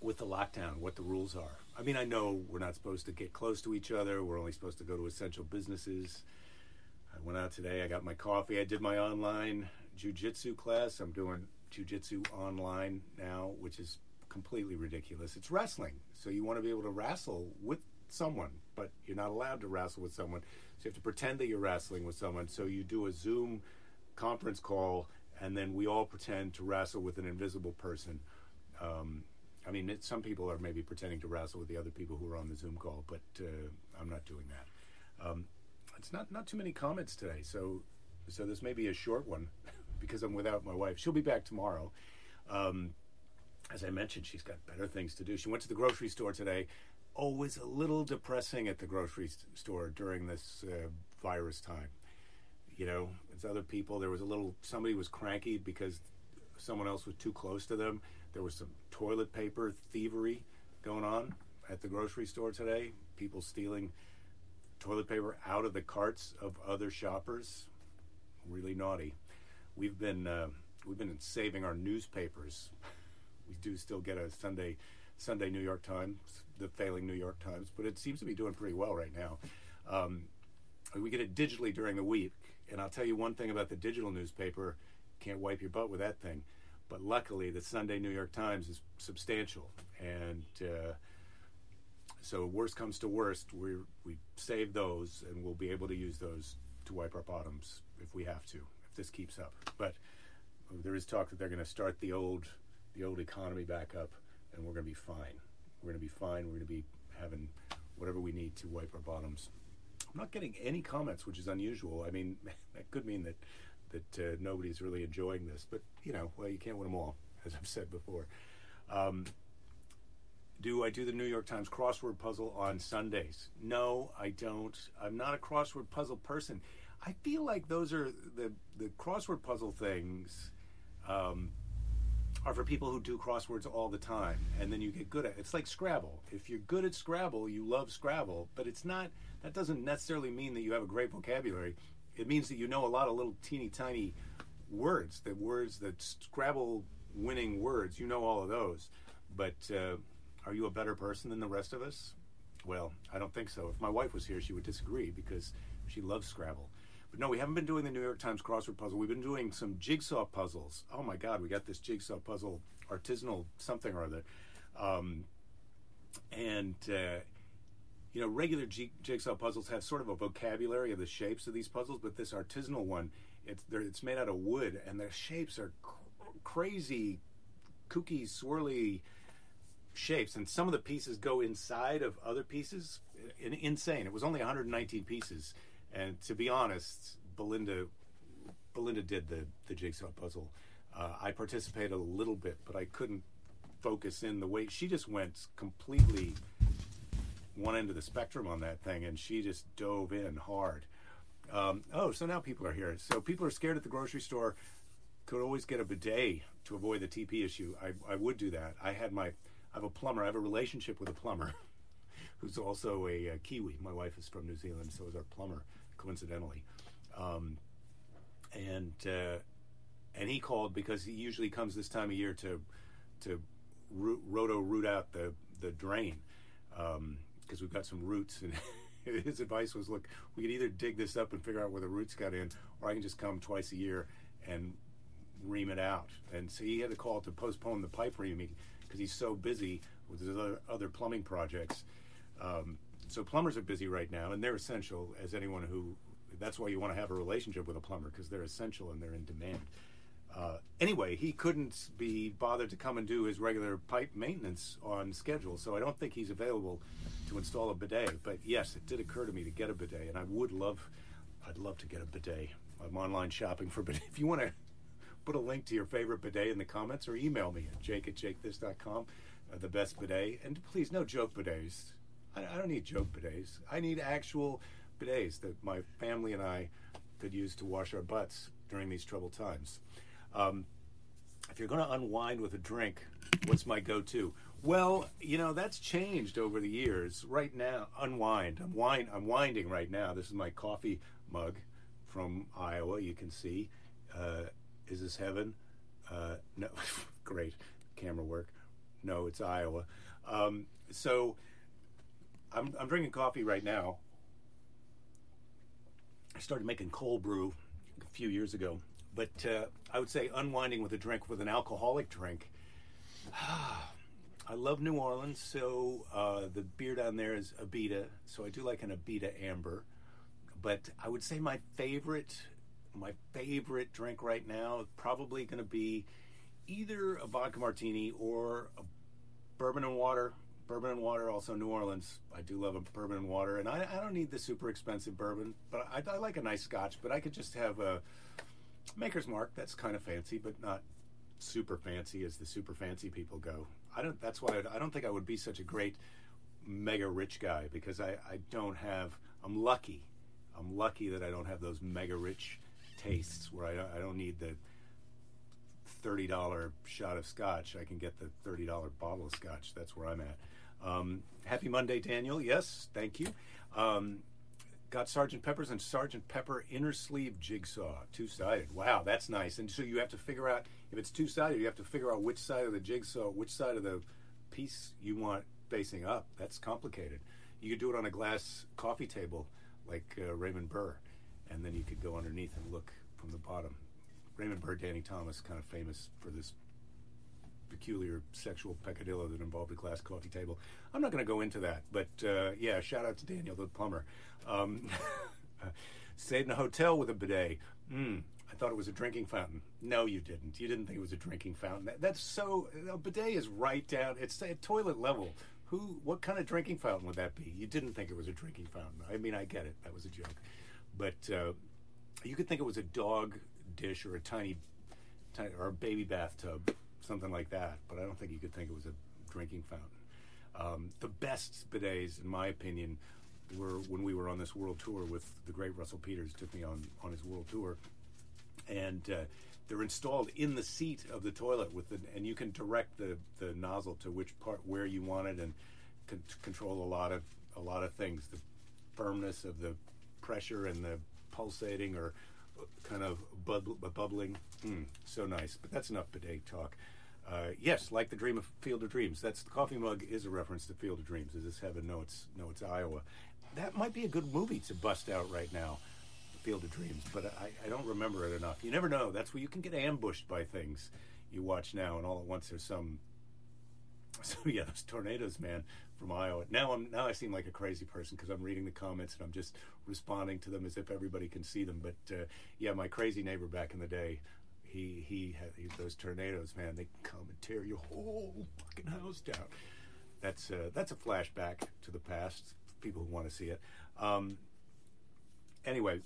with the lockdown. What the rules are. I mean, I know we're not supposed to get close to each other. We're only supposed to go to essential businesses. I went out today. I got my coffee. I did my online jujitsu class. I'm doing jujitsu online now, which is completely ridiculous. It's wrestling, so you want to be able to wrestle with someone, but you're not allowed to wrestle with someone. So you have to pretend that you're wrestling with someone. So you do a Zoom conference call, and then we all pretend to wrestle with an invisible person. Um, I mean, it, some people are maybe pretending to wrestle with the other people who are on the Zoom call, but uh, I'm not doing that. Um, it's not not too many comments today, so so this may be a short one <laughs> because I'm without my wife. She'll be back tomorrow. Um, as I mentioned, she's got better things to do. She went to the grocery store today. Always a little depressing at the grocery store during this uh, virus time. You know, as other people, there was a little somebody was cranky because someone else was too close to them. There was some toilet paper thievery going on at the grocery store today. People stealing toilet paper out of the carts of other shoppers. Really naughty. We've been uh, we've been saving our newspapers. We do still get a Sunday Sunday New York Times, the failing New York Times, but it seems to be doing pretty well right now. Um, we get it digitally during the week, and I'll tell you one thing about the digital newspaper: can't wipe your butt with that thing. But luckily, the Sunday New York Times is substantial, and uh, so worst comes to worst, we we save those, and we'll be able to use those to wipe our bottoms if we have to, if this keeps up. But there is talk that they're going to start the old the old economy back up, and we're going to be fine. We're going to be fine. We're going to be having whatever we need to wipe our bottoms. I'm not getting any comments, which is unusual. I mean, <laughs> that could mean that that uh, nobody's really enjoying this, but you know, well, you can't win them all, <laughs> as I've said before. Um, do I do the New York Times crossword puzzle on Sundays? No, I don't. I'm not a crossword puzzle person. I feel like those are the the crossword puzzle things um, are for people who do crosswords all the time, and then you get good at. it. It's like Scrabble. If you're good at Scrabble, you love Scrabble, but it's not. That doesn't necessarily mean that you have a great vocabulary. It means that you know a lot of little teeny tiny words. The words that Scrabble winning words. You know all of those, but. Uh, are you a better person than the rest of us? Well, I don't think so. If my wife was here, she would disagree because she loves Scrabble. But no, we haven't been doing the New York Times crossword puzzle. We've been doing some jigsaw puzzles. Oh my God, we got this jigsaw puzzle, artisanal something or other. Um, and, uh, you know, regular G- jigsaw puzzles have sort of a vocabulary of the shapes of these puzzles, but this artisanal one, it's, it's made out of wood, and the shapes are cr- crazy, kooky, swirly shapes, and some of the pieces go inside of other pieces. In, insane. It was only 119 pieces, and to be honest, Belinda Belinda did the the jigsaw puzzle. Uh, I participated a little bit, but I couldn't focus in the way she just went completely one end of the spectrum on that thing, and she just dove in hard. Um, oh, so now people are here. So people are scared at the grocery store. Could always get a bidet to avoid the TP issue. I, I would do that. I had my I have a plumber. I have a relationship with a plumber <laughs> who's also a, a, Kiwi. My wife is from New Zealand, so is our plumber, coincidentally. Um, and uh, and he called because he usually comes this time of year to to root, roto root out the the drain because um, we've got some roots and. <laughs> his advice was, look, we could either dig this up and figure out where the roots got in, or I can just come twice a year and ream it out. And so he had to call to postpone the pipe reaming because he's so busy with his other, other plumbing projects. Um, so plumbers are busy right now, and they're essential as anyone who. That's why you want to have a relationship with a plumber because they're essential and they're in demand. Uh, anyway, he couldn't be bothered to come and do his regular pipe maintenance on schedule, so I don't think he's available to install a bidet. But yes, it did occur to me to get a bidet, and I would love, I'd love to get a bidet. I'm online shopping for bidet. <laughs> If you want to put a link to your favorite bidet in the comments or email me at jake at jakethis.com, uh, the best bidet. And please, no joke bidets. I, I don't need joke bidets. I need actual bidets that my family and I could use to wash our butts during these troubled times. Um, if you're going to unwind with a drink, what's my go-to? Well, you know that's changed over the years. Right now, unwind. I'm wind. I'm winding right now. This is my coffee mug from Iowa. You can see. Uh, is this heaven? Uh, no, <laughs> great camera work. No, it's Iowa. Um, so I'm, I'm drinking coffee right now. I started making cold brew a few years ago, but uh, I would say unwinding with a drink with an alcoholic drink. <sighs> I love New Orleans, so uh, the beer down there is Abita. So I do like an Abita Amber. But I would say my favorite, my favorite drink right now, probably going to be either a vodka martini or a bourbon and water. Bourbon and water, also New Orleans. I do love a bourbon and water, and I, I don't need the super expensive bourbon, but I, I like a nice scotch. But I could just have a Maker's Mark. That's kind of fancy, but not super fancy as the super fancy people go. I don't. That's why I, I don't think I would be such a great mega rich guy because I, I don't have. I'm lucky. I'm lucky that I don't have those mega rich tastes where I don't, I don't need the thirty dollar shot of scotch. I can get the thirty dollar bottle of scotch. That's where I'm at. Um, happy Monday, Daniel. Yes, thank you. Um, got Sergeant Pepper's and Sergeant Pepper inner sleeve jigsaw, two sided. Wow, that's nice. And so you have to figure out if it's two sided, you have to figure out which side of the jigsaw, which side of the piece you want facing up. That's complicated. You could do it on a glass coffee table like uh, Raymond Burr, and then you could go underneath and look from the bottom. Raymond Burr, Danny Thomas, kind of famous for this peculiar sexual peccadillo that involved a glass coffee table. I'm not going to go into that, but uh, yeah, shout out to Daniel the plumber. Um, <laughs> stayed in a hotel with a bidet. Mm, I thought it was a drinking fountain. No, you didn't. You didn't think it was a drinking fountain. That, that's so. A bidet is right down. It's at toilet level. Who? What kind of drinking fountain would that be? You didn't think it was a drinking fountain. I mean, I get it. That was a joke, but uh, you could think it was a dog dish or a tiny, tiny or a baby bathtub something like that. But I don't think you could think it was a drinking fountain. Um, the best bidets, in my opinion, were when we were on this world tour with the great Russell Peters. Took me on on his world tour, and uh, they're installed in the seat of the toilet with the, and you can direct the the nozzle to which part where you want it, and con- control a lot of a lot of things. The firmness of the pressure and the pulsating or kind of bub- bubbling. Mm, so nice. But that's enough bidet talk. Uh, yes, like the dream of Field of Dreams. That's the coffee mug is a reference to Field of Dreams. Is this heaven? No, it's no, it's Iowa. That might be a good movie to bust out right now, Field of Dreams. But I, I don't remember it enough. You never know. That's where you can get ambushed by things you watch now, and all at once there's some <laughs> so yeah, those tornadoes, man, from Iowa. Now I'm now I seem like a crazy person because I'm reading the comments and I'm just responding to them as if everybody can see them. But uh, yeah, my crazy neighbor back in the day, he he had he, those tornadoes, man. They come and tear your whole fucking house down. That's uh, that's a flashback to the past. People who want to see it. Um, anyway,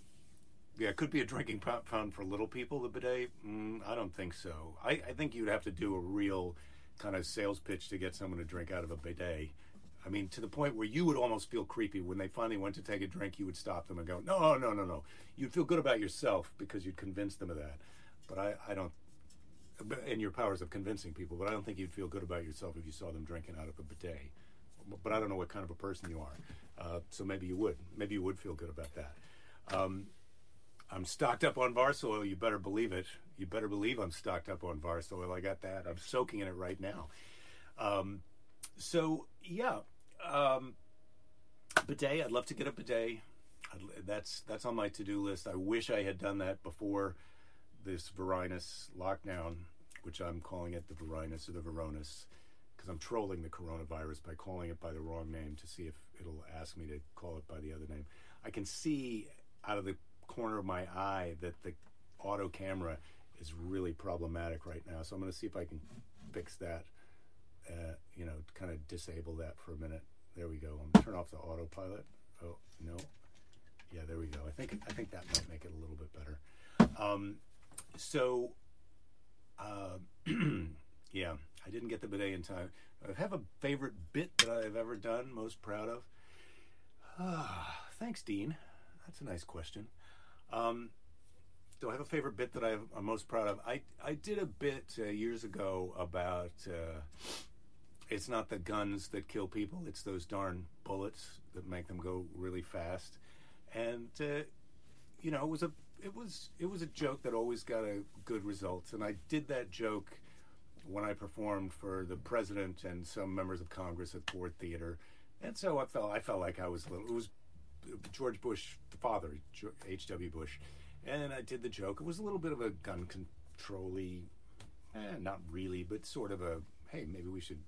yeah, it could be a drinking fountain for little people. The bidet, mm, I don't think so. I, I think you'd have to do a real kind of sales pitch to get someone to drink out of a bidet. I mean, to the point where you would almost feel creepy when they finally went to take a drink. You would stop them and go, "No, no, no, no." You'd feel good about yourself because you'd convinced them of that. But I, I don't. In your powers of convincing people, but I don't think you'd feel good about yourself if you saw them drinking out of a bidet. But I don't know what kind of a person you are, uh, so maybe you would. Maybe you would feel good about that. Um, I'm stocked up on Varsoil. You better believe it. You better believe I'm stocked up on Varsoil. I got that. I'm soaking in it right now. Um, so yeah, um, bidet. I'd love to get a bidet. I'd, that's that's on my to do list. I wish I had done that before this Varinus lockdown, which I'm calling it the Varinus or the Veronis, because I'm trolling the coronavirus by calling it by the wrong name to see if it'll ask me to call it by the other name. I can see out of the corner of my eye that the auto camera is really problematic right now. So I'm going to see if I can fix that. Uh, you know, kind of disable that for a minute. There we go. I'm to turn off the autopilot. Oh no, yeah, there we go. I think I think that might make it a little bit better. Um, so, uh, <clears throat> yeah, I didn't get the bidet in time. I have a favorite bit that I've ever done, most proud of. <sighs> Thanks, Dean. that's a nice question. Um, do I have a favorite bit that I'm most proud of? I I did a bit uh, years ago about uh, it's not the guns that kill people; it's those darn bullets that make them go really fast. And uh, you know, it was a it was it was a joke that always got a good results. And I did that joke when I performed for the president and some members of Congress at Ford Theater. And so I felt I felt like I was a little. It was George Bush, the father, H. W. Bush, and I did the joke. It was a little bit of a gun controlly, eh, not really, but sort of a hey, maybe we should.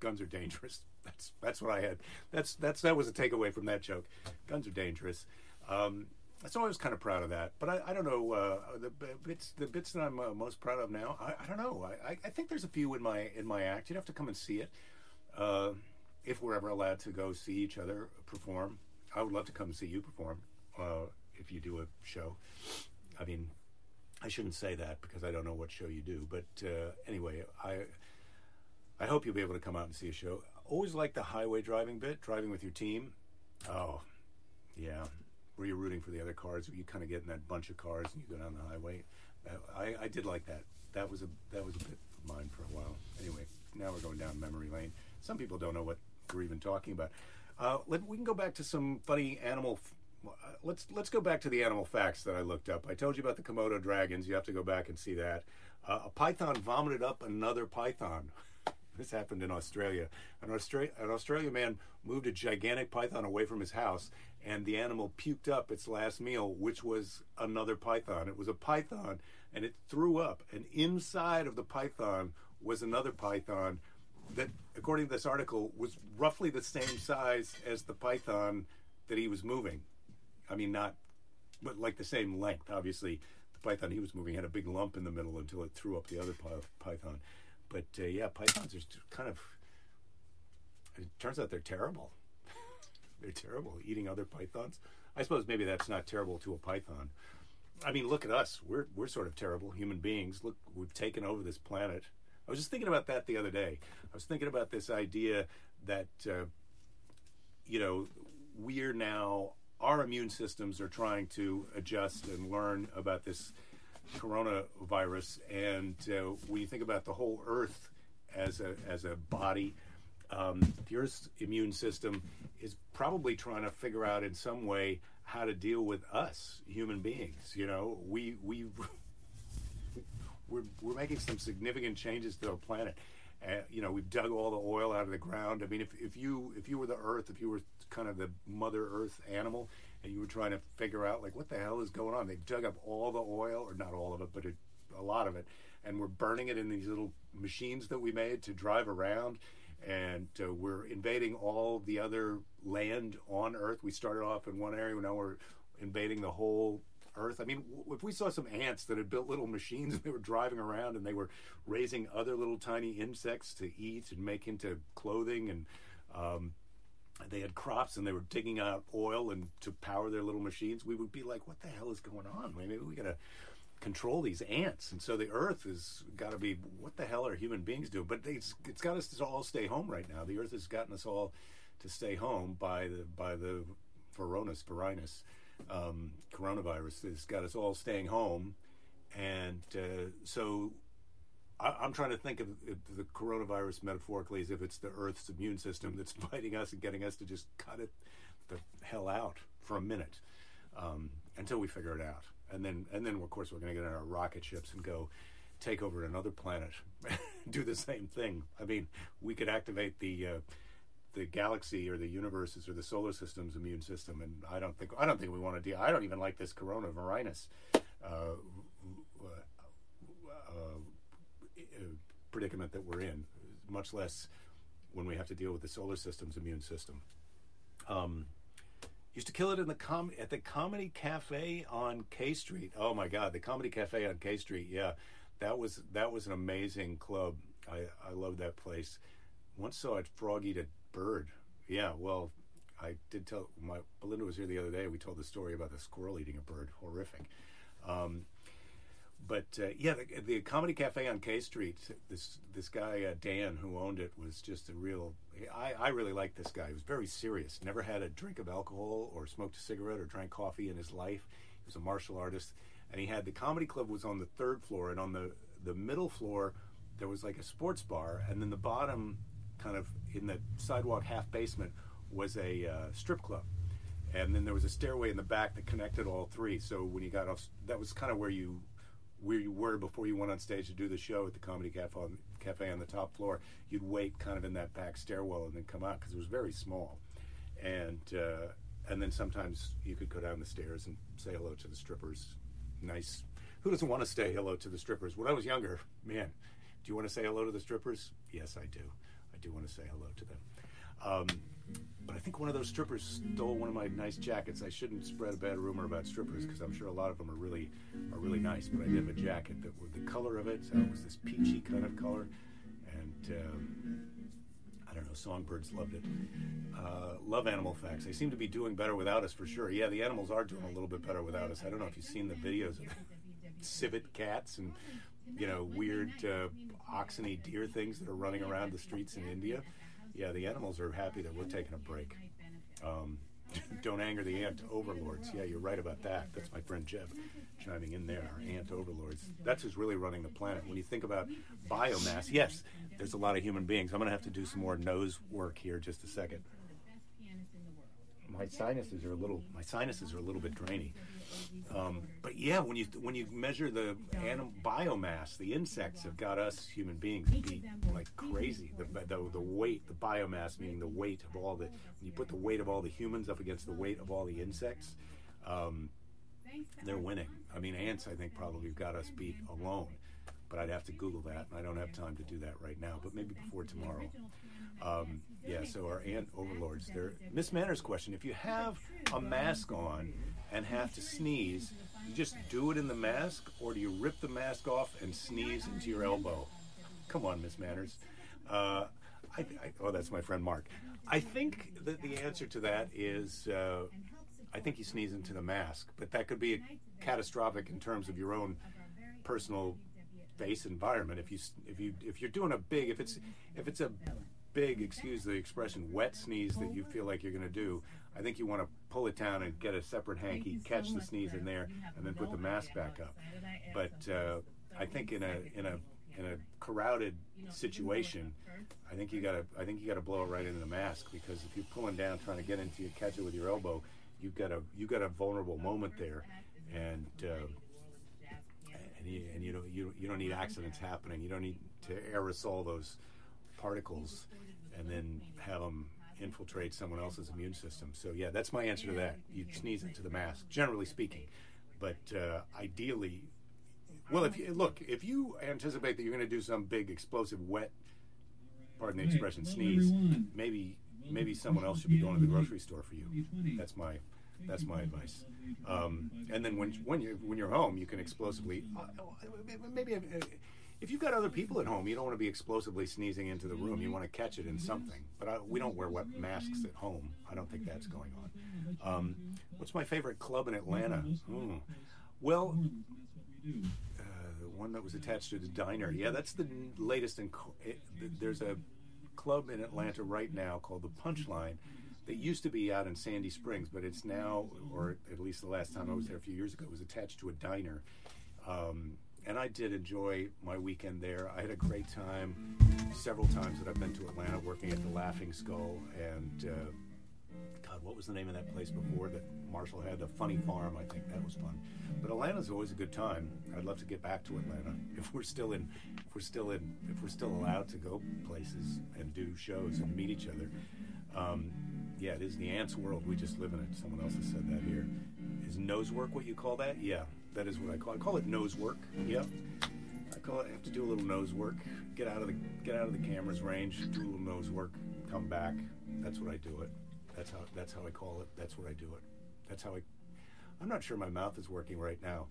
Guns are dangerous. That's that's what I had. That's that's that was a takeaway from that joke. Guns are dangerous. Um, so I was kind of proud of that. But I, I don't know uh, the bits the bits that I'm uh, most proud of now. I, I don't know. I, I think there's a few in my in my act. You'd have to come and see it uh, if we're ever allowed to go see each other perform. I would love to come see you perform uh, if you do a show. I mean, I shouldn't say that because I don't know what show you do. But uh, anyway, I I hope you'll be able to come out and see a show. Always like the highway driving bit, driving with your team. Oh, yeah where you're rooting for the other cars. You kind of get in that bunch of cars and you go down the highway. I, I did like that. That was a that was a bit of mine for a while. Anyway, now we're going down memory lane. Some people don't know what we're even talking about. Uh, let, we can go back to some funny animal. F- uh, let's let's go back to the animal facts that I looked up. I told you about the Komodo dragons. You have to go back and see that. Uh, a python vomited up another python. <laughs> This happened in Australia. An, Austra- an Australian man moved a gigantic python away from his house, and the animal puked up its last meal, which was another python. It was a python, and it threw up. And inside of the python was another python that, according to this article, was roughly the same size as the python that he was moving. I mean, not, but like the same length. Obviously, the python he was moving had a big lump in the middle until it threw up the other python. But uh, yeah, pythons are kind of. It turns out they're terrible. They're terrible eating other pythons. I suppose maybe that's not terrible to a python. I mean, look at us. We're we're sort of terrible human beings. Look, we've taken over this planet. I was just thinking about that the other day. I was thinking about this idea that uh, you know we're now our immune systems are trying to adjust and learn about this coronavirus, and uh, when you think about the whole Earth as a as a body, um, the Earth's immune system is probably trying to figure out in some way how to deal with us human beings. You know, we we we're we're making some significant changes to our planet. Uh, you know, we've dug all the oil out of the ground. I mean, if, if you if you were the Earth, if you were kind of the Mother Earth animal, and you were trying to figure out like what the hell is going on, they dug up all the oil, or not all of it, but it, a lot of it, and we're burning it in these little machines that we made to drive around, and uh, we're invading all the other land on Earth. We started off in one area, now we're invading the whole Earth. I mean, if we saw some ants that had built little machines and <laughs> they were driving around and they were raising other little tiny insects to eat and make into clothing and um, they had crops and they were digging out oil and to power their little machines, we would be like, "What the hell is going on? Maybe we got to control these ants." And so the Earth has got to be, "What the hell are human beings doing?" But it's it's got us to all stay home right now. The Earth has gotten us all to stay home by the by the Veronis, Varinus um, coronavirus has got us all staying home, and uh, so I, am trying to think of the coronavirus metaphorically as if it's the Earth's immune system that's <laughs> fighting us and getting us to just cut it the hell out for a minute um, until we figure it out, and then and then of course we're going to get on our rocket ships and go take over another planet, <laughs> do the same thing. I mean, we could activate the uh, the galaxy or the universe's or the solar system's immune system, and I don't think I don't think we want to deal. I don't even like this coronavirus uh, uh, predicament that we're in, much less when we have to deal with the solar system's immune system. Um, used to kill it in the com- at the Comedy Cafe on K Street. Oh my God, the Comedy Cafe on K Street. Yeah, that was that was an amazing club. I I love that place. Once saw frog eat a bird. Yeah, well, I did tell my Belinda was here the other day. We told the story about the squirrel eating a bird. Horrific. Um, but uh, yeah, the, the, comedy cafe on K Street. This this guy uh, Dan who owned it was just a real. I, I really liked this guy. He was very serious. Never had a drink of alcohol or smoked a cigarette or drank coffee in his life. He was a martial artist, and he had the comedy club was on the third floor, and on the the middle floor there was like a sports bar, and then the bottom, kind of in the sidewalk half basement, was a uh, strip club and then there was a stairway in the back that connected all three. So when you got off, that was kind of where you where you were before you went on stage to do the show at the Comedy Cafe on, cafe on the top floor. You'd wait kind of in that back stairwell and then come out because it was very small, and uh, and then sometimes you could go down the stairs and say hello to the strippers. Nice. Who doesn't want to say hello to the strippers? When I was younger, man, do you want to say hello to the strippers? Yes, I do. I do want to say hello to them. Um, but I think one of those strippers stole one of my nice jackets. I shouldn't spread a bad rumor about strippers because I'm sure a lot of them are really are really nice. But I did have a jacket that was the color of it uh, was this peachy kind of color, and um, I don't know. Songbirds loved it. Uh, love animal facts. They seem to be doing better without us for sure. Yeah, the animals are doing a little bit better without us. I don't know if you've seen the videos of civet cats and you know weird uh, oxeny deer things that are running around the streets in India yeah, the animals are happy that we're taking a break. Um, <laughs> don't anger the ant overlords. Yeah, you're right about that. That's my friend Jeb chiming in there. Our ant overlords. That's who's really running the planet. When you think about biomass, yes, there's a lot of human beings. I'm going to have to do some more nose work here just a second my sinuses are a little my sinuses are a little bit drainy. Um, but yeah, when you when you measure the anim- biomass, the insects have got us human beings beat like crazy. The, the, the weight, the biomass, meaning the weight of all the when you put the weight of all the humans up against the weight of all the insects. Um, they're winning. I mean, ants, I think, probably got us beat alone but I'd have to Google that, and I don't have time to do that right now. But maybe before tomorrow. Um, yeah. So our ant overlords. There, Miss Manners' question: If you have a mask on and have to sneeze, you just do it in the mask, or do you rip the mask off and sneeze into your elbow? Come on, Miss Manners. Uh, I, I, oh, that's my friend Mark. I think that the answer to that is. Uh, I think you sneeze into the mask, but that could be catastrophic in terms of your own personal face environment. If you if you if you're doing a big if it's if it's a big excuse the expression wet sneeze that you feel like you're going to do, I think you want to pull it down and get a separate hanky, catch the sneeze in there, and then put the mask back up. But uh, I think in a in a in a crowded situation, I think you gotta I think you gotta blow it right into the mask because if you're pulling down trying to get into you catch it with your elbow, you've got a you got a vulnerable moment there, and uh, and you, and you don't you, you don't need accidents happening. You don't need to aerosol those particles and then have them infiltrate someone else's immune system. So yeah, that's my answer to that. You sneeze into the mask, generally speaking, but uh, ideally, well, if you look, if you anticipate that you're going to do some big explosive wet, pardon the expression, sneeze, maybe maybe someone else should be going to the grocery store for you. That's my that's my advice. Um, and then when when you when you're home, you can explosively uh, maybe if you've got other people at home, you don't want to be explosively sneezing into the room. You want to catch it in something. But I, we don't wear wet masks at home. I don't think that's going on. Um, what's my favorite club in Atlanta? Mm. Well, uh, the one that was attached to the diner. Yeah, that's the latest. In, it, there's a club in Atlanta right now called the Punchline that used to be out in Sandy Springs, but it's now, or at least the last time I was there a few years ago, it was attached to a diner. Um, and I did enjoy my weekend there. I had a great time several times that I've been to Atlanta working at the Laughing Skull and. Uh, God, what was the name of that place before that Marshall had? The Funny Farm, I think that was fun. But Atlanta's always a good time. I'd love to get back to Atlanta <laughs> if we're still in, if we're still in, if we're still allowed to go places and do shows and meet each other. Um, yeah, it is the ants' world. We just live in it. Someone else has said that here. Is nose work what you call that? Yeah, that is what I call. It. I call it nose work. Yep. I call it. I have to do a little nose work. Get out of the get out of the camera's range. Do a little nose work. Come back. That's what I do it. That's how that's how I call it. That's what I do it. That's how I. I'm not sure my mouth is working right now.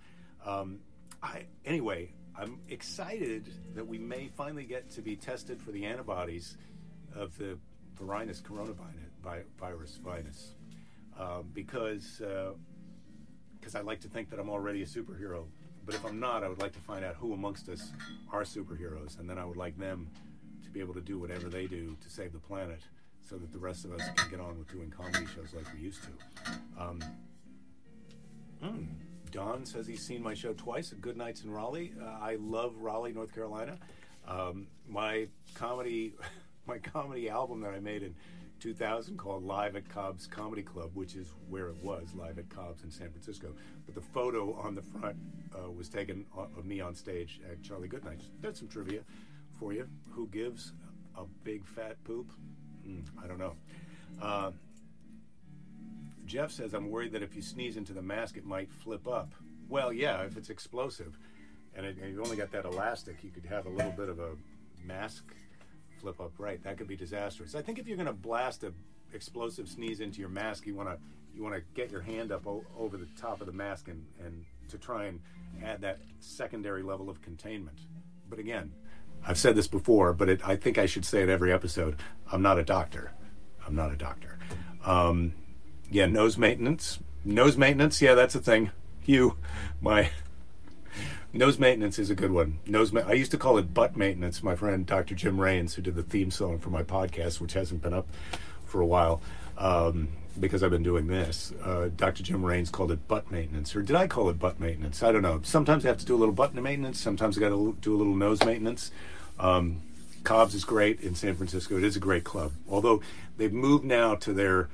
Um, I anyway, I'm excited that we may finally get to be tested for the antibodies of the Varinus coronavirus virus um, because because I like to think that I'm already a superhero but if I'm not, I would like to find out who amongst us are superheroes, and then I would like them to be able to do whatever they do to save the planet, so that the rest of us can get on with doing comedy shows like we used to. Um, mm, Don says he's seen my show twice Good Nights in Raleigh. Uh, I love Raleigh, North Carolina. Um, my comedy, <laughs> my comedy album that I made in 2000 called Live at Cobb's Comedy Club, which is where it was, Live at Cobb's in San Francisco. But the photo on the front uh, was taken of me on stage at Charlie Goodnight. That's some trivia for you. Who gives a big fat poop? Mm, I don't know. Uh, Jeff says, I'm worried that if you sneeze into the mask, it might flip up. Well, yeah, if it's explosive and, it, and you've only got that elastic, you could have a little bit of a mask flip up right. That could be disastrous. I think if you're going to blast a explosive sneeze into your mask, you want to you want to get your hand up o- over the top of the mask and, and to try and add that secondary level of containment. But again, I've said this before, but it, I think I should say it every episode. I'm not a doctor. I'm not a doctor. Um, yeah, nose maintenance. Nose maintenance. Yeah, that's a thing. You, my Nose maintenance is a good one. Nose, ma- I used to call it butt maintenance. My friend Dr. Jim Raines, who did the theme song for my podcast, which hasn't been up for a while um, because I've been doing this. Uh, Dr. Jim Raines called it butt maintenance, or did I call it butt maintenance? I don't know. Sometimes I have to do a little butt maintenance. Sometimes I got to do a little nose maintenance. Um, Cobb's is great in San Francisco. It is a great club, although they've moved now to their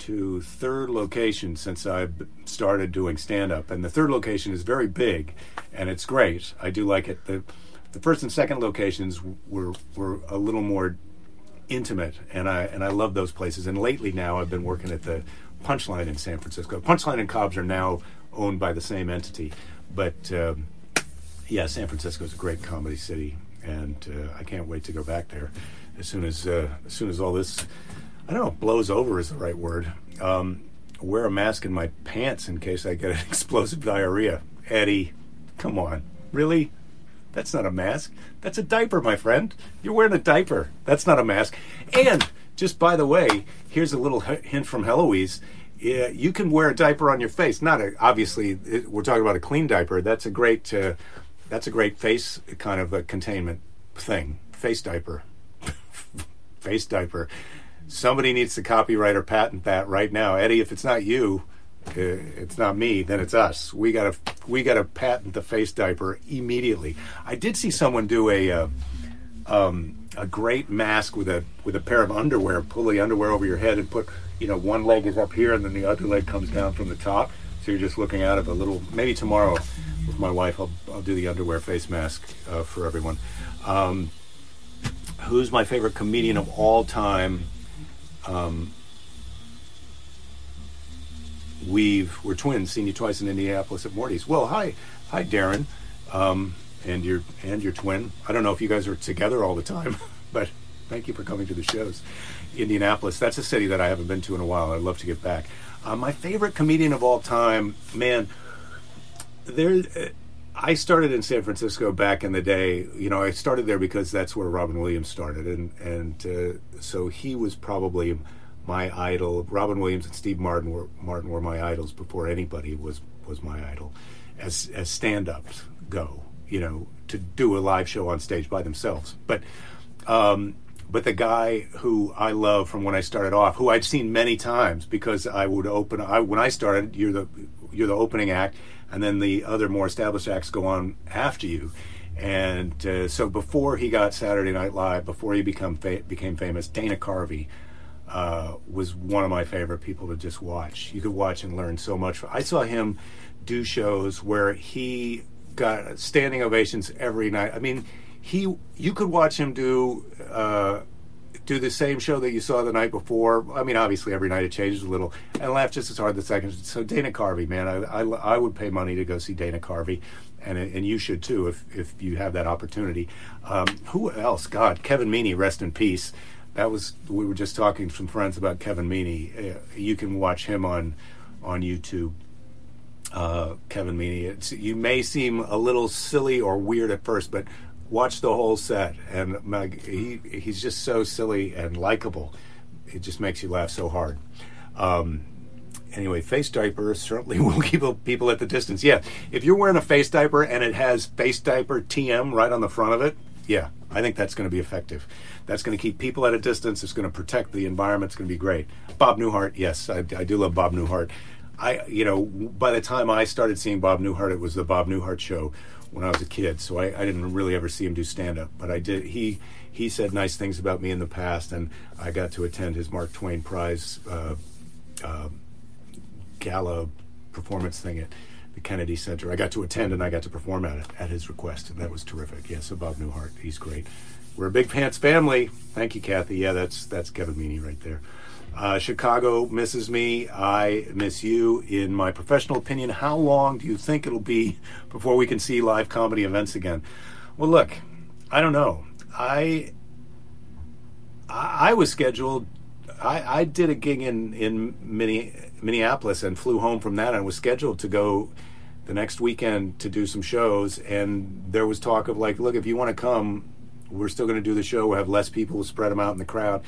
to third location since I started doing stand up, and the third location is very big, and it's great. I do like it. the The first and second locations were were a little more intimate, and I and I love those places. And lately now, I've been working at the Punchline in San Francisco. Punchline and Cobb's are now owned by the same entity, but um, yeah, San Francisco is a great comedy city, and uh, I can't wait to go back there as soon as uh, as soon as all this I don't know if blows over is the right word. Um, wear a mask in my pants in case I get an <laughs> explosive diarrhea. Eddie, come on. Really? That's not a mask. That's a diaper, my friend. You're wearing a diaper. That's not a mask. And just by the way, here's a little hint from Heloise. Yeah, you can wear a diaper on your face. Not a, obviously, it, we're talking about a clean diaper. That's a great, uh, that's a great face kind of a containment thing. Face diaper, <laughs> face diaper somebody needs to copyright or patent that right now. Eddie, if it's not you, uh, it's not me, then it's us. We gotta we gotta patent the face diaper immediately. I did see someone do a uh, um, a great mask with a with a pair of underwear. Pull the underwear over your head and put you know one leg is up here and then the other leg comes down from the top. So you're just looking out of a little. Maybe tomorrow with my wife, I'll I'll do the underwear face mask uh, for everyone. Um, who's my favorite comedian of all time? Um, we've we're twins. Seen you twice in Indianapolis at Morty's. Well, hi, hi, Darren, um, and your and your twin. I don't know if you guys are together all the time, <laughs> but thank you for coming to the shows. Indianapolis. That's a city that I haven't been to in a while. I'd love to get back. Uh, my favorite comedian of all time, man. There, I started in San Francisco back in the day. You know, I started there because that's where Robin Williams started, and and uh, so he was probably my idol. Robin Williams and Steve Martin were Martin were my idols before anybody was was my idol, as as stand ups go. You know, to do a live show on stage by themselves, but. Um, but the guy who I love from when I started off, who I'd seen many times because I would open. I, when I started, you're the you're the opening act, and then the other more established acts go on after you. And uh, so before he got Saturday Night Live, before he become fa- became famous, Dana Carvey uh, was one of my favorite people to just watch. You could watch and learn so much. I saw him do shows where he got standing ovations every night. I mean, he you could watch him do uh, do the same show that you saw the night before. I mean, obviously every night it changes a little, and laugh just as hard the second. So Dana Carvey, man, I, I, I would pay money to go see Dana Carvey, and and you should too if if you have that opportunity. Um, who else? God, Kevin Meaney, rest in peace. That was we were just talking to some friends about Kevin Meaney. Uh, you can watch him on on YouTube. Uh, Kevin Meaney. You may seem a little silly or weird at first, but watch the whole set, and he he's just so silly and likable. It just makes you laugh so hard. Um, anyway, face diaper certainly <laughs> will keep people at the distance. Yeah, if you're wearing a face diaper and it has face diaper TM right on the front of it, yeah, I think that's going to be effective. That's going to keep people at a distance. It's going to protect the environment. It's going to be great. Bob Newhart, yes, I, I do love Bob Newhart. I, you know, by the time I started seeing Bob Newhart, it was the Bob Newhart show when I was a kid. So I, I didn't really ever see him do stand up, but I did. He he said nice things about me in the past, and I got to attend his Mark Twain Prize uh, uh, gala performance thing at the Kennedy Center. I got to attend and I got to perform at it at his request, and that was terrific. Yeah, so Bob Newhart, he's great. We're a big pants family. Thank you, Kathy. Yeah, that's that's Kevin Meaney right there. Uh, Chicago misses me. I miss you. In my professional opinion, how long do you think it'll be <laughs> before we can see live comedy events again? Well, look, I don't know. I I, I was scheduled. I, I did a gig in in Minneapolis and flew home from that. and was scheduled to go the next weekend to do some shows, and there was talk of like, look, if you want to come, we're still going to do the show. We'll have less people. Spread them out in the crowd.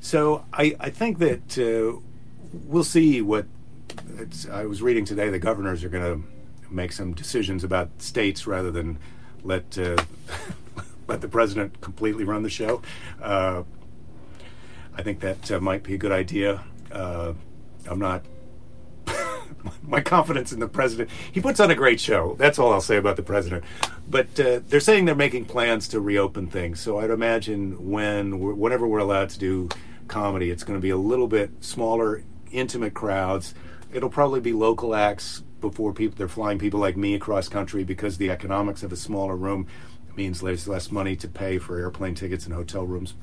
So I, I think that uh, we'll see what. I was reading today the governors are going to make some decisions about states rather than let uh, <laughs> let the president completely run the show. Uh, I think that uh, might be a good idea. Uh, I'm not. <laughs> my confidence in the president. He puts on a great show. That's all I'll say about the president. But uh, they're saying they're making plans to reopen things. So I'd imagine when, we're, whenever we're allowed to do comedy, it's going to be a little bit smaller, intimate crowds. It'll probably be local acts before people. They're flying people like me across country because the economics of a smaller room means there's less money to pay for airplane tickets and hotel rooms.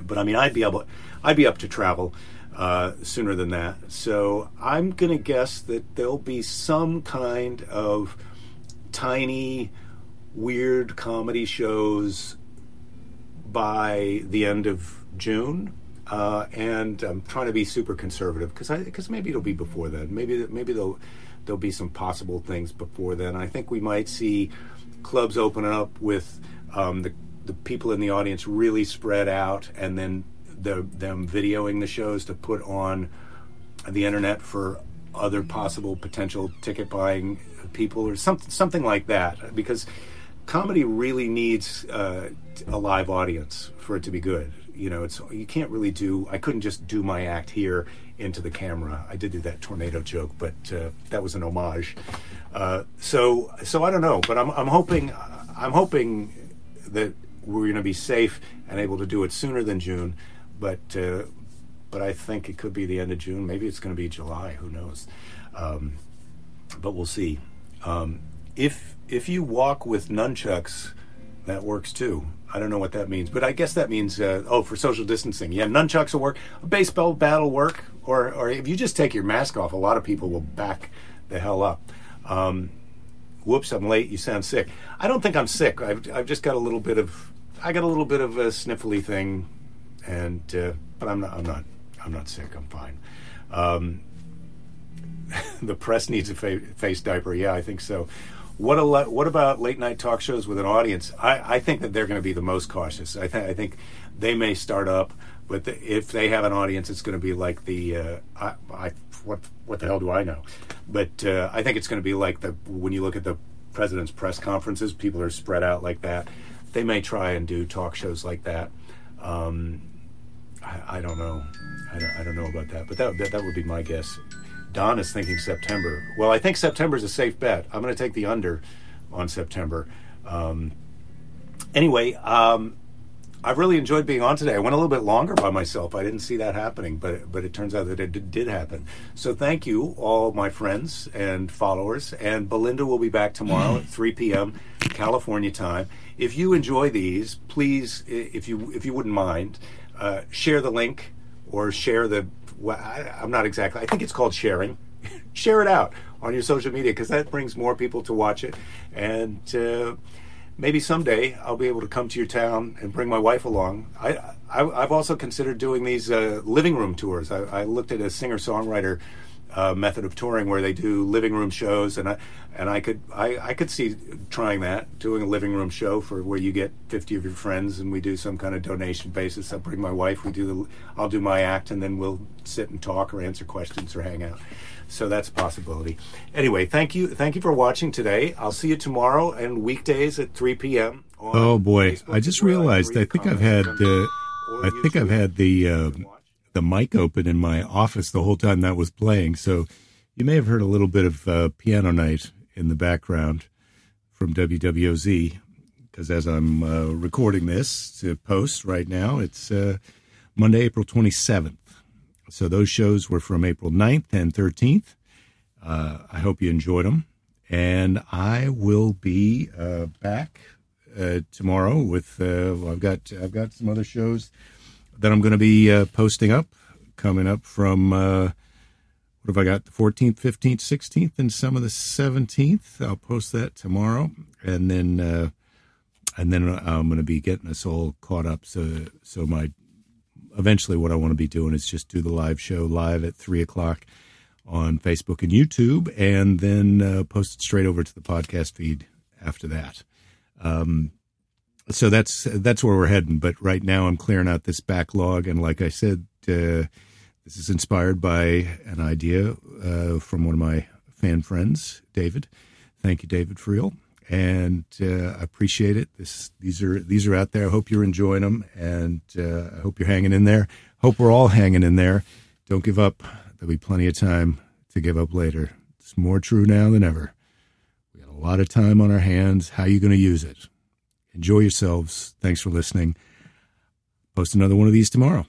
But I mean, I'd be able, I'd be up to travel uh, sooner than that. So I'm going to guess that there'll be some kind of tiny, weird comedy shows by the end of June. Uh, and I'm trying to be super conservative because because maybe it'll be before then. Maybe maybe there'll there'll be some possible things before then. I think we might see clubs open up with um, the the people in the audience really spread out, and then the, them videoing the shows to put on the internet for other possible potential ticket buying people or something something like that. Because comedy really needs uh, a live audience for it to be good. You know it's you can't really do i couldn't just do my act here into the camera. I did do that tornado joke but uh, that was an homage. Uh, so so i don't know but i'm, I'm hoping i'm hoping that we're going to be safe and able to do it sooner than june but uh, but I think it could be the end of June. Maybe it's going to be July. Who knows? Um, but we'll see. Um, if if you walk with nunchucks, that works too. I don't know what that means, but I guess that means uh, oh for social distancing. Yeah, nunchucks will work. A baseball bat will work. Or or if you just take your mask off, a lot of people will back the hell up. Um, whoops, I'm late. You sound sick. I don't think I'm sick. I've I've just got a little bit of I got a little bit of a sniffly thing and uh, but I'm not I'm not I'm not sick. I'm fine. Um, <laughs> the press needs a fa- face diaper. Yeah, I think so. What a le- what about late night talk shows with an audience? I, I think that they're going to be the most cautious. I, th- I think they may start up, but the, if they have an audience, it's going to be like the uh, I, I, what what the hell do I know? But uh, I think it's going to be like the when you look at the president's press conferences, people are spread out like that. They may try and do talk shows like that. Um, I, I don't know. I don't, I don't, know about that, but that, that, that would be my guess. Don is thinking September. Well, I think September is a safe bet. I'm going to take the under on September. Um, anyway, um, I've really enjoyed being on today. I went a little bit longer by myself. I didn't see that happening, but but it turns out that it did happen. So thank you, all my friends and followers. And Belinda will be back tomorrow at 3 p.m. California time. If you enjoy these, please, if you if you wouldn't mind, uh, share the link or share the. Well, I, I'm not exactly. I think it's called sharing. <laughs> share it out on your social media because that brings more people to watch it. And uh, maybe someday I'll be able to come to your town and bring my wife along. I, I have also considered doing these uh, living room tours. I, I, looked at a singer songwriter uh, method of touring where they do living room shows, and I and I could I, I could see trying that, doing a living room show for where you get fifty of your friends, and we do some kind of donation basis. I bring my wife, we do the I'll do my act, and then we'll sit and talk or answer questions or hang out. So that's a possibility. Anyway, thank you thank you for watching today. I'll see you tomorrow and weekdays at three p.m. Oh boy, Facebook I just realized I think I've had uh, I think I've had the. Uh, the mic open in my office the whole time that was playing. So you may have heard a little bit of uh, piano night in the background from WWOZ because as I'm uh, recording this to post right now, it's uh, Monday, April 27th. So those shows were from April 9th and 13th. Uh, I hope you enjoyed them. And I will be uh, back uh, tomorrow with well, I've got I've got some other shows that I'm going to be uh, posting up coming up from uh, what have I got? The 14th, 15th, 16th, and some of the 17th. I'll post that tomorrow, and then uh, and then I'm going to be getting us all caught up. So so my eventually what I want to be doing is just do the live show live at three o'clock on Facebook and YouTube, and then uh, post it straight over to the podcast feed after that. Um, so that's that's where we're heading. But right now, I'm clearing out this backlog, and like I said, uh, this is inspired by an idea uh, from one of my fan friends, David. Thank you, David Friel, and uh, I appreciate it. This these are these are out there. I hope you're enjoying them, and uh, I hope you're hanging in there. Hope we're all hanging in there. Don't give up. There'll be plenty of time to give up later. It's more true now than ever. We got a lot of time on our hands. How are you going to use it? Enjoy yourselves. Thanks for listening. Post another one of these tomorrow.